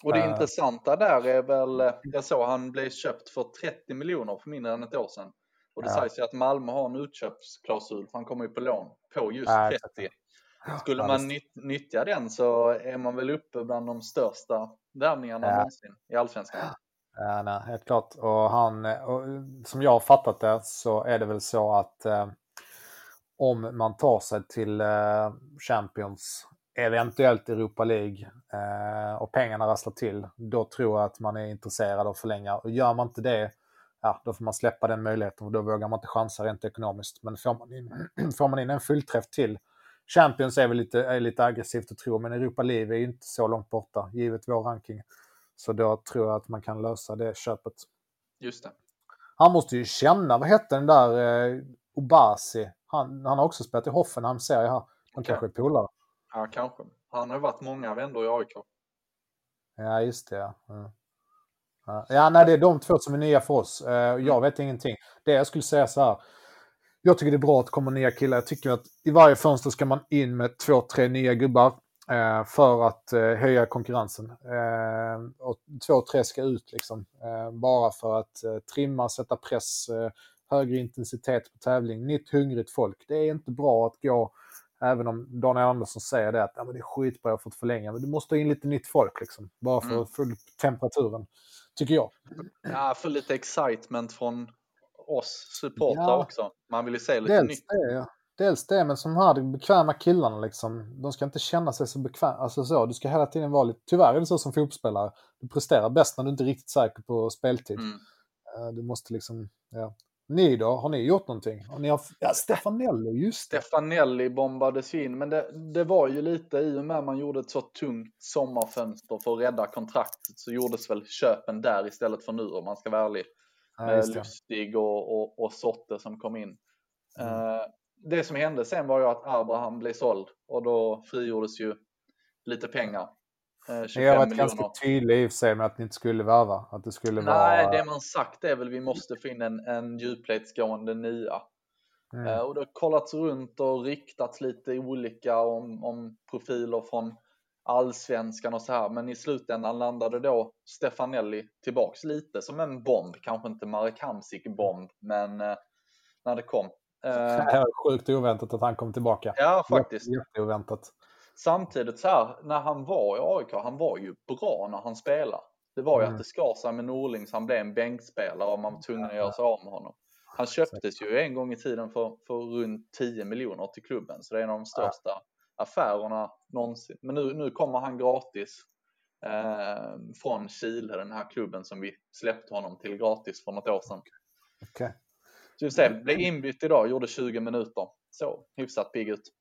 Och det Eh. intressanta där är väl, jag såg han blev köpt för 30 miljoner för mindre än ett år sedan. Och det Ja. sägs ju att Malmö har en utköpsklausul, för han kommer ju på lån på just Ja, 30. Skulle man nytt, nyttja den så är man väl uppe bland de största värvningarna Ja. någonsin i Allsvenskan. Ja, nej, helt klart. Och han, och, som jag har fattat det så är det väl så att eh, om man tar sig till eh, Champions, eventuellt Europa League eh, och pengarna rasslar till, då tror jag att man är intresserad av att förlänga. Och gör man inte det, ja, då får man släppa den möjligheten och då vågar man inte chansa rent ekonomiskt. Men får man in, får man in en fullträff till Champions är väl lite, är lite aggressivt att tro, men Europa League är ju inte så långt borta, givet vår ranking. Så då tror jag att man kan lösa det köpet. Just det. Han måste ju känna, vad hette den där eh, Obasi? Han, han har också spelat i Hoffenheim ser jag här. De kanske är polare. Ja, kanske. Han har varit många vändor i AIK. Ja, just det. Ja. Ja. Ja, Ja, nej, det är de två som är nya för oss. Eh, Jag vet ingenting. Det jag skulle säga så här. Jag tycker det är bra att det kommer nya killar. Jag tycker att i varje fönster ska man in med två, tre nya gubbar eh, för att eh, höja konkurrensen. Och två, tre ska ut liksom. Bara för att trimma, sätta press, högre intensitet på tävling. Nytt hungrigt folk. Det är inte bra att gå, även om Daniel Andersson säger det, att ja, men det är skitbra att ha fått förlänga. Men du måste ha in lite nytt folk liksom. Bara för Mm. att få upp temperaturen. Tycker jag. Ja, för lite excitement från oss supportrar Ja. också. Man vill ju se lite Dels nytt. det, ja. Dels det, men som här, de bekväma killarna liksom. De ska inte känna sig så bekväma. Alltså så, du ska hela tiden vara lite... Tyvärr är det så som fotbollsspelare. Du presterar bäst när du inte är riktigt säker på speltid. Mm. Eh, Du måste liksom, ja. Ni då? Har ni gjort någonting? Har ni har... Ja, Stefanello, just det. Stefanelli bombades in, men det, det var ju lite i och med man gjorde ett så tungt sommarfönster för att rädda kontraktet så gjordes väl köpen där istället för nu om man ska vara ärlig. Ja, det. Lustig och, och, och Sotte som kom in. Mm. Eh, det som hände sen var ju att Abraham blev såld och då frigjordes ju lite pengar. Eh, 25 Jag har varit miljoner. ganska tydlig i och för sig med att ni inte skulle värva. Att det skulle Nej, vara... det man sagt är väl vi måste in en, en djupledsgående nia. Mm. Uh, och det har kollats runt och ryktats lite olika om, om profiler från allsvenskan och så här. Men i slutändan landade då Stefanelli tillbaks lite som en bomb. Kanske inte Marek Hamsik bomb, men uh, när det kom. Uh, sjukt oväntat att han kom tillbaka. Ja, faktiskt. Jätteoväntat. Samtidigt så här, när han var i AIK, han var ju bra när han spelade. Det var ju mm. att det skar sig med Norling så han blev en bänkspelare och man var tvungen att göra sig av med honom. Han köptes ju en gång i tiden för, för runt 10 miljoner till klubben, så det är en av de största affärerna någonsin. Men nu, nu kommer han gratis eh, från Chile, den här klubben som vi släppte honom till gratis för något år sedan. Okay. Så vi ser, blev inbytt idag, gjorde 20 minuter. Så hyfsat pigg ut.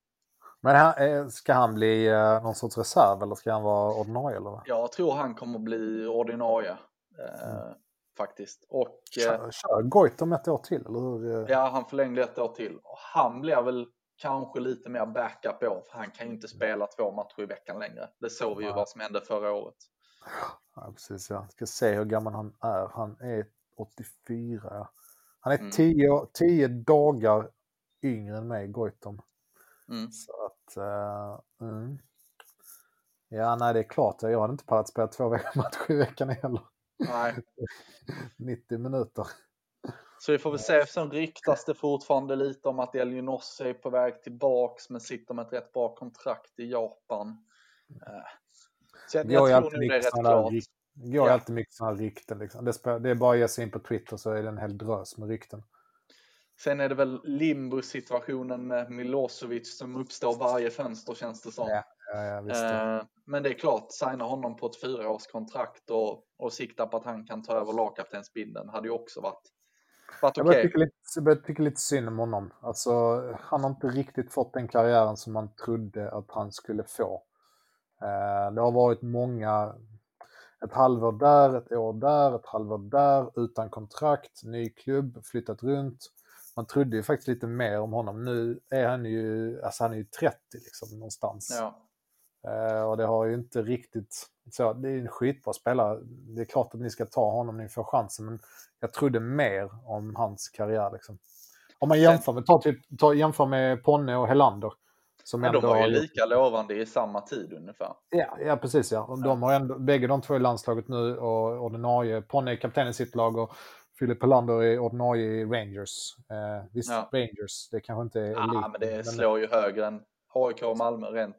Men här, ska han bli eh, någon sorts reserv eller ska han vara ordinarie? Eller? Jag tror han kommer bli ordinarie. Eh, mm. Faktiskt. Och, kör, eh, kör Goitom ett år till? Eller hur? Ja, han förlängde ett år till. Och han blir väl kanske lite mer backup år, för han kan ju inte spela två matcher i veckan längre. Det såg vi ju vad som hände förra året. Ja, precis. Ja. Ska se hur gammal han är. Han är 84. Han är 10 mm. Tio, dagar yngre än mig, Goitom. Mm. Så att, uh, mm. Ja, nej det är klart. Jag hade inte pallat spela två matcher i veckan heller. Nej. 90 minuter. Så vi får väl se. Sen ryktas det fortfarande lite om att Elionossi är på väg tillbaks men sitter med ett rätt bra kontrakt i Japan. Eh, så jag, jag tror nog det är rätt klart. Det går ja. alltid mycket sådana rykten. Liksom. Det, det är bara att ge sig in på Twitter så är det en hel drös med rykten. Sen är det väl limbo-situationen med Milosevic som uppstår varje fönster känns det som. Ja, ja, visst, eh, men det är klart, signa honom på ett fyraårskontrakt och, och sikta på att han kan ta över lagkaptensbindeln hade ju också varit, varit okej. Okay. Jag börjar tycka lite synd om honom. Alltså, han har inte riktigt fått den karriären som man trodde att han skulle få. Eh, det har varit många, ett halvår där, ett år där, ett halvår där, utan kontrakt, ny klubb, flyttat runt man trodde ju faktiskt lite mer om honom. Nu är han ju, alltså han är ju 30 liksom någonstans. Ja. Uh, och det har ju inte riktigt, så det är en skitbra spelare. Det är klart att ni ska ta honom ni får chansen, men jag trodde mer om hans karriär liksom. Om man jämför med, ta, typ, ta, jämför med Ponne och Helander. Som men de var ju lika lovande i samma tid ungefär. Ja, ja precis ja. De har ändå, bägge de två i landslaget nu och ordinarie. Ponne är kapten i sitt lag och Philip Helander är ordinarie i Rangers. Eh, visst, ja. Rangers, det kanske inte är Ja, elit, men det men... slår ju högre än AIK och Malmö rent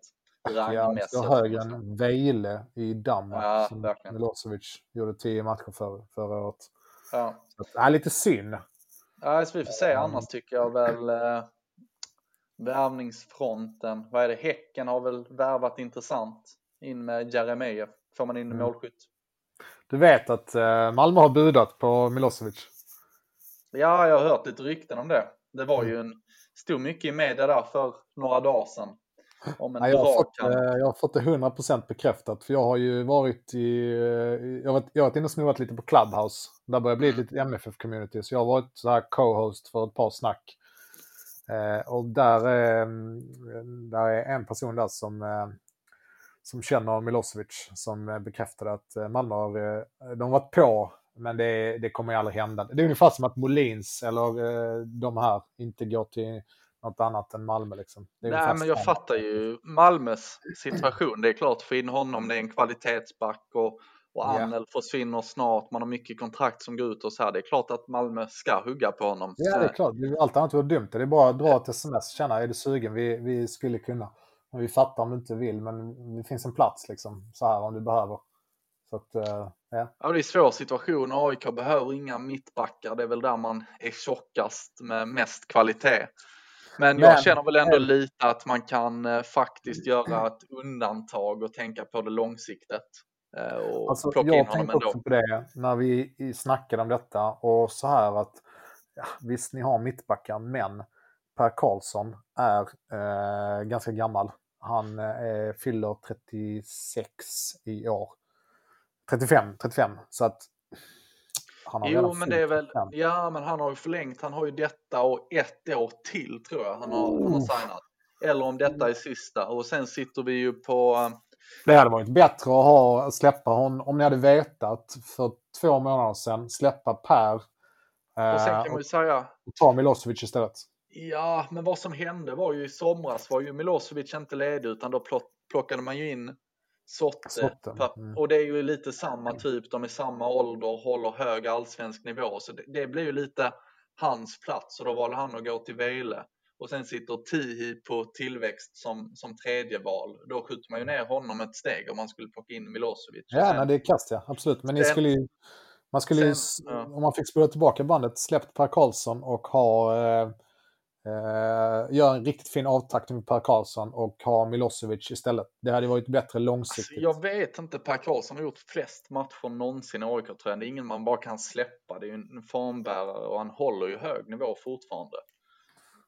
rangmässigt. Ja, högre än Vejle i Danmark. Ja, som verkligen. Milosevic gjorde tio matcher för, förra året. Ja. Så, ja, lite synd. Ja, så vi får se. Annars tycker jag väl eh, värvningsfronten. Vad är det? Häcken har väl värvat intressant in med Jeremejeff. Får man in mm. målskytt. Du vet att eh, Malmö har budat på Milosevic? Ja, jag har hört lite rykten om det. Det var ju en, stod mycket i media där för några dagar sedan. Om en ja, jag, har fått, eh, jag har fått det 100% bekräftat. För jag har ju varit i... Eh, jag har varit, jag har varit inne och snurrat lite på Clubhouse. Där börjar bli mm. lite MFF-community. Så jag har varit så här co-host för ett par snack. Eh, och där, eh, där är en person där som eh, som känner Milosevic som bekräftade att eh, Malmö har, eh, de har varit på, men det, det kommer ju aldrig hända. Det är ungefär som att Molins eller eh, de här inte går till något annat än Malmö. Liksom. Nej, men jag fattar ju Malmös situation. Det är klart, få in honom, det är en kvalitetsback och, och Annel yeah. försvinner snart. Man har mycket kontrakt som går ut och så här. Det är klart att Malmö ska hugga på honom. Ja, det är klart. Allt annat vore dumt. Det är bara att dra ett sms, känna, är du sugen? Vi, vi skulle kunna. Vi fattar om du inte vill, men det finns en plats liksom så här om du behöver. Så att, uh, ja. ja, det är en svår situation. AIK behöver inga mittbackar. Det är väl där man är tjockast med mest kvalitet. Men, men jag känner väl ändå men... lite att man kan uh, faktiskt göra ett undantag och tänka på det långsiktigt. Uh, och alltså, plocka jag in honom ändå. också på det när vi snackade om detta och så här att ja, visst, ni har mittbackar, men Per Karlsson är eh, ganska gammal. Han eh, fyller 36 i år. 35, 35. Så att han har jo, men det är väl, 35. ja men han har ju förlängt, han har ju detta och ett år till tror jag han har, oh. han har signat. Eller om detta är sista och sen sitter vi ju på... Eh, det hade varit bättre att ha, släppa honom, om ni hade vetat för två månader sedan, släppa Per. och sen kan man ju säga... Och ta Milosevic istället. Ja, men vad som hände var ju i somras var ju Milosevic inte ledig utan då plockade man ju in Sotte. Mm. Och det är ju lite samma typ, de är samma ålder, håller hög allsvensk nivå. Så det, det blir ju lite hans plats och då valde han att gå till Vejle. Och sen sitter Tihi på tillväxt som, som tredje val. Då skjuter man ju ner honom ett steg om man skulle plocka in Milosevic. Ja, sen, nej, det är kast ja, absolut. Men ni skulle ju, man skulle sen, ju, om man fick spola tillbaka bandet, släppt Per Karlsson och ha eh, Uh, gör en riktigt fin avtackning med Per Karlsson och ha Milosevic istället. Det hade varit bättre långsiktigt. Alltså, jag vet inte, Per Karlsson har gjort flest matcher någonsin i aik tror jag. Det är ingen man bara kan släppa. Det är ju en formbärare och han håller ju hög nivå fortfarande.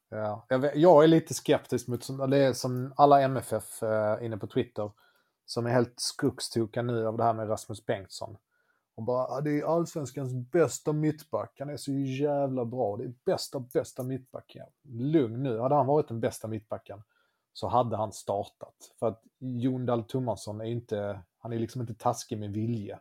Ja, jag, vet, jag är lite skeptisk mot, det är som alla MFF eh, inne på Twitter, som är helt skogstokiga nu av det här med Rasmus Bengtsson. Och bara, ah, det är allsvenskans bästa mittback. Han är så jävla bra. Det är bästa, bästa mittbacken. Lugn nu. Hade han varit den bästa mittbacken så hade han startat. För att Jon Dahl Tomasson är inte, han är liksom inte taskig med vilje.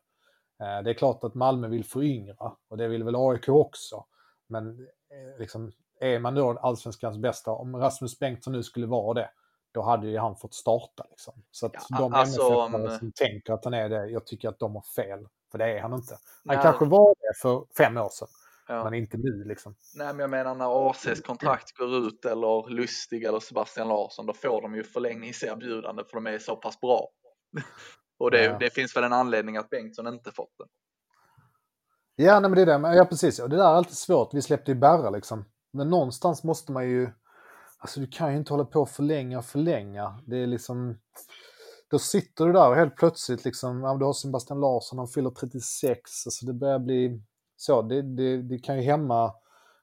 Eh, det är klart att Malmö vill föryngra och det vill väl AIK också. Men eh, liksom, är man då allsvenskans bästa, om Rasmus Bengtsson nu skulle vara det, då hade ju han fått starta. Liksom. Så att ja, de alltså, MFF som tänker att han är det, jag tycker att de har fel. För det är han inte. Han Nej. kanske var det för fem år sedan. Ja. Men inte nu liksom. Nej men jag menar när ACs kontrakt går ut eller Lustig eller Sebastian Larsson då får de ju förlängningserbjudande för de är så pass bra. Och det, ja. det, finns väl en anledning att Bengtsson inte fått det. Ja, nej, men det är det. Ja, precis. Och det där är alltid svårt. Vi släppte ju Berra liksom. Men någonstans måste man ju... Alltså du kan ju inte hålla på och förlänga och förlänga. Det är liksom då sitter du där och helt plötsligt liksom, ja, du har Sebastian Larsson, han fyller 36, alltså det börjar bli så, det, det, det kan ju hämma,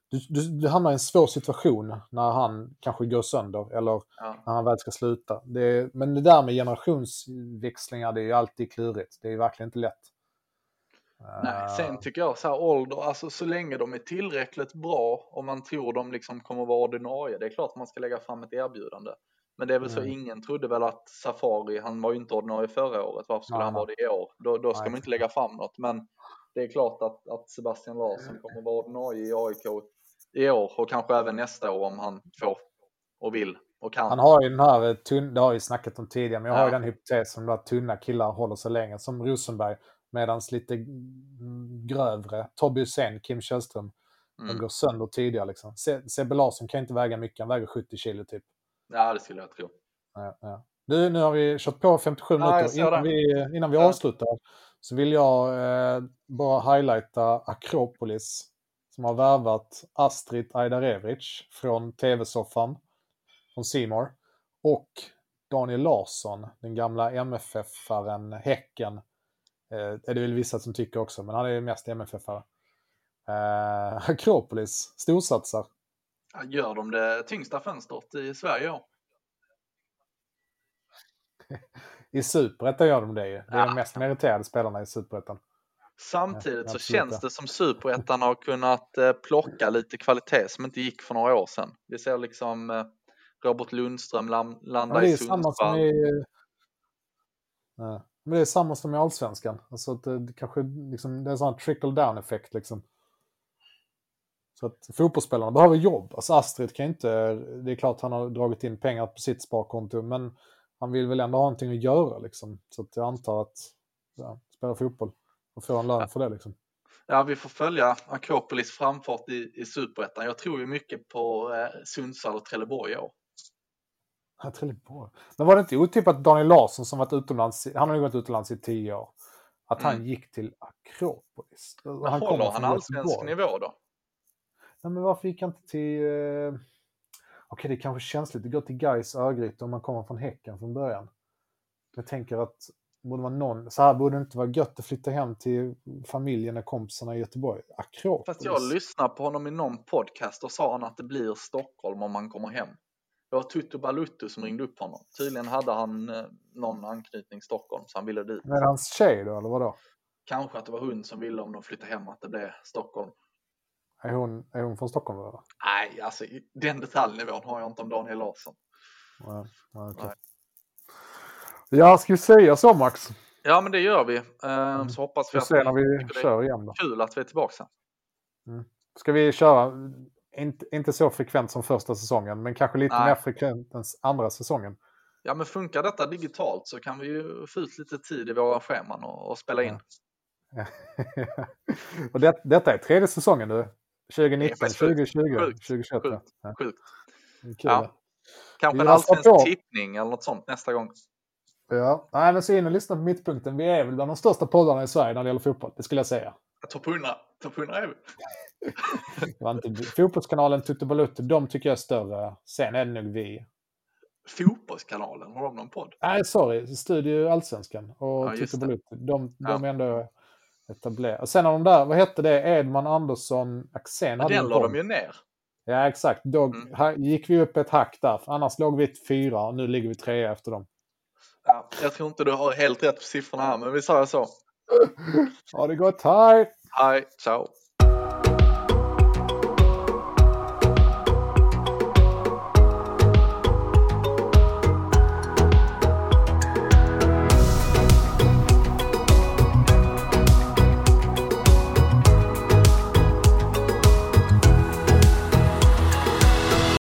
du, du, du, hamnar i en svår situation när han kanske går sönder eller ja. när han väl ska sluta. Det, men det där med generationsväxlingar, det är ju alltid klurigt, det är verkligen inte lätt. Nej, sen eh. tycker jag så här ålder, alltså så länge de är tillräckligt bra och man tror de liksom kommer vara ordinarie, det är klart man ska lägga fram ett erbjudande. Men det är väl så, mm. ingen trodde väl att Safari, han var ju inte ordinarie förra året, varför skulle Aha. han vara det i år? Då, då ska Nej. man inte lägga fram något, men det är klart att, att Sebastian Larsson kommer vara ordinarie i AIK i år och kanske även nästa år om han får och vill och kan. Han har ju den här, tunn, det har ju snackat om tidigare, men jag ja. har ju den hypotesen att tunna killar håller sig länge, som Rosenberg, medan lite grövre, Tobbe Hysén, Kim Källström, mm. de går sönder tidigare liksom. Sebbe Larsson kan inte väga mycket, han väger 70 kilo typ. Ja, det skulle jag tro. Ja, ja. Du, nu har vi kört på 57 minuter. innan, vi, innan vi ja. avslutar så vill jag eh, bara highlighta Akropolis som har värvat Astrid Ajdarevic från TV-soffan från Simor och Daniel Larsson, den gamla MFF-aren, Häcken. Eh, är det väl vissa som tycker också, men han är ju mest MFF-are. Eh, Akropolis storsatsar. Gör de det tyngsta fönstret i Sverige år? I Superettan gör de det ju. Det är ja. de mest meriterade spelarna i Superettan. Samtidigt ja, så känns det som Superettan har kunnat eh, plocka lite kvalitet som inte gick för några år sedan. Vi ser liksom eh, Robert Lundström landa ja, i Sundsvall. I, ja. Men det är samma som i Allsvenskan. Alltså det, det kanske liksom, det är en sån trickle down effekt liksom. Så att fotbollsspelarna behöver jobb. Alltså Astrid kan inte, det är klart han har dragit in pengar på sitt sparkonto, men han vill väl ändå ha någonting att göra liksom. Så att jag antar att ja, spela fotboll och få en lön ja. för det liksom. Ja, vi får följa Akropolis framfart i, i Superettan. Jag tror ju mycket på eh, Sundsvall och Trelleborg i år. Ja, Trelleborg. Men var det inte otippat att Daniel Larsson som varit utomlands, han har ju varit utomlands i tio år, att han mm. gick till Akropolis? Men han håller han allsvensk nivå då? Nej, men varför gick han inte till... Eh... Okej, det kanske känsligt att gå till Gais Örgryte om man kommer från Häcken från början. Jag tänker att borde vara någon, så här borde det inte vara gött att flytta hem till familjen och kompisarna i Göteborg. Akropolis. Fast jag lyssnade på honom i någon podcast och sa han att det blir Stockholm om man kommer hem. Det var Tutu Baluttu som ringde upp honom. Tydligen hade han eh, någon anknytning Stockholm så han ville dit. Men hans tjej då, eller vadå? Kanske att det var hon som ville om de flyttade hem att det blev Stockholm. Är hon, är hon från Stockholm? Eller? Nej, alltså den detaljnivån har jag inte om Daniel Larsson. Nej, okay. Nej. Ja, ska vi säga så Max? Ja, men det gör vi. Ehm, så hoppas vi att se när vi kör igen. Då. Kul att vi är tillbaka. Mm. Ska vi köra inte, inte så frekvent som första säsongen, men kanske lite Nej. mer frekvent än andra säsongen. Ja, men funkar detta digitalt så kan vi ju få ut lite tid i våra scheman och, och spela in. Ja. och det, detta är tredje säsongen nu. 2019, faktiskt sjukt. 2020, Sjukt. 2021. Sjukt. Ja. Sjukt. Kul. Ja. Kanske en allsvensk tippning eller något sånt nästa gång. Ja, nej, men så in och lyssna på Mittpunkten. Vi är väl bland de största poddarna i Sverige när det gäller fotboll, det skulle jag säga. Topp 100, topp 100 är vi. Det var inte, fotbollskanalen Tutte Balutte, de tycker jag är större. Sen är det nog vi. Fotbollskanalen, har de någon podd? Nej, sorry. Studio Allsvenskan och Ja, Tutte. Balutte. De, de Ja. är ändå etablerade. Och sen har de där, vad hette det, Edman Andersson Axén hade den en la de ju ner. Ja, exakt. Då Mm. gick vi upp ett hack där. Annars låg vi ett fyra och nu ligger vi trea efter dem. Ja, jag tror inte du har helt rätt på siffrorna här, men vi säger så. Ha det gott, hej! Hej, ciao.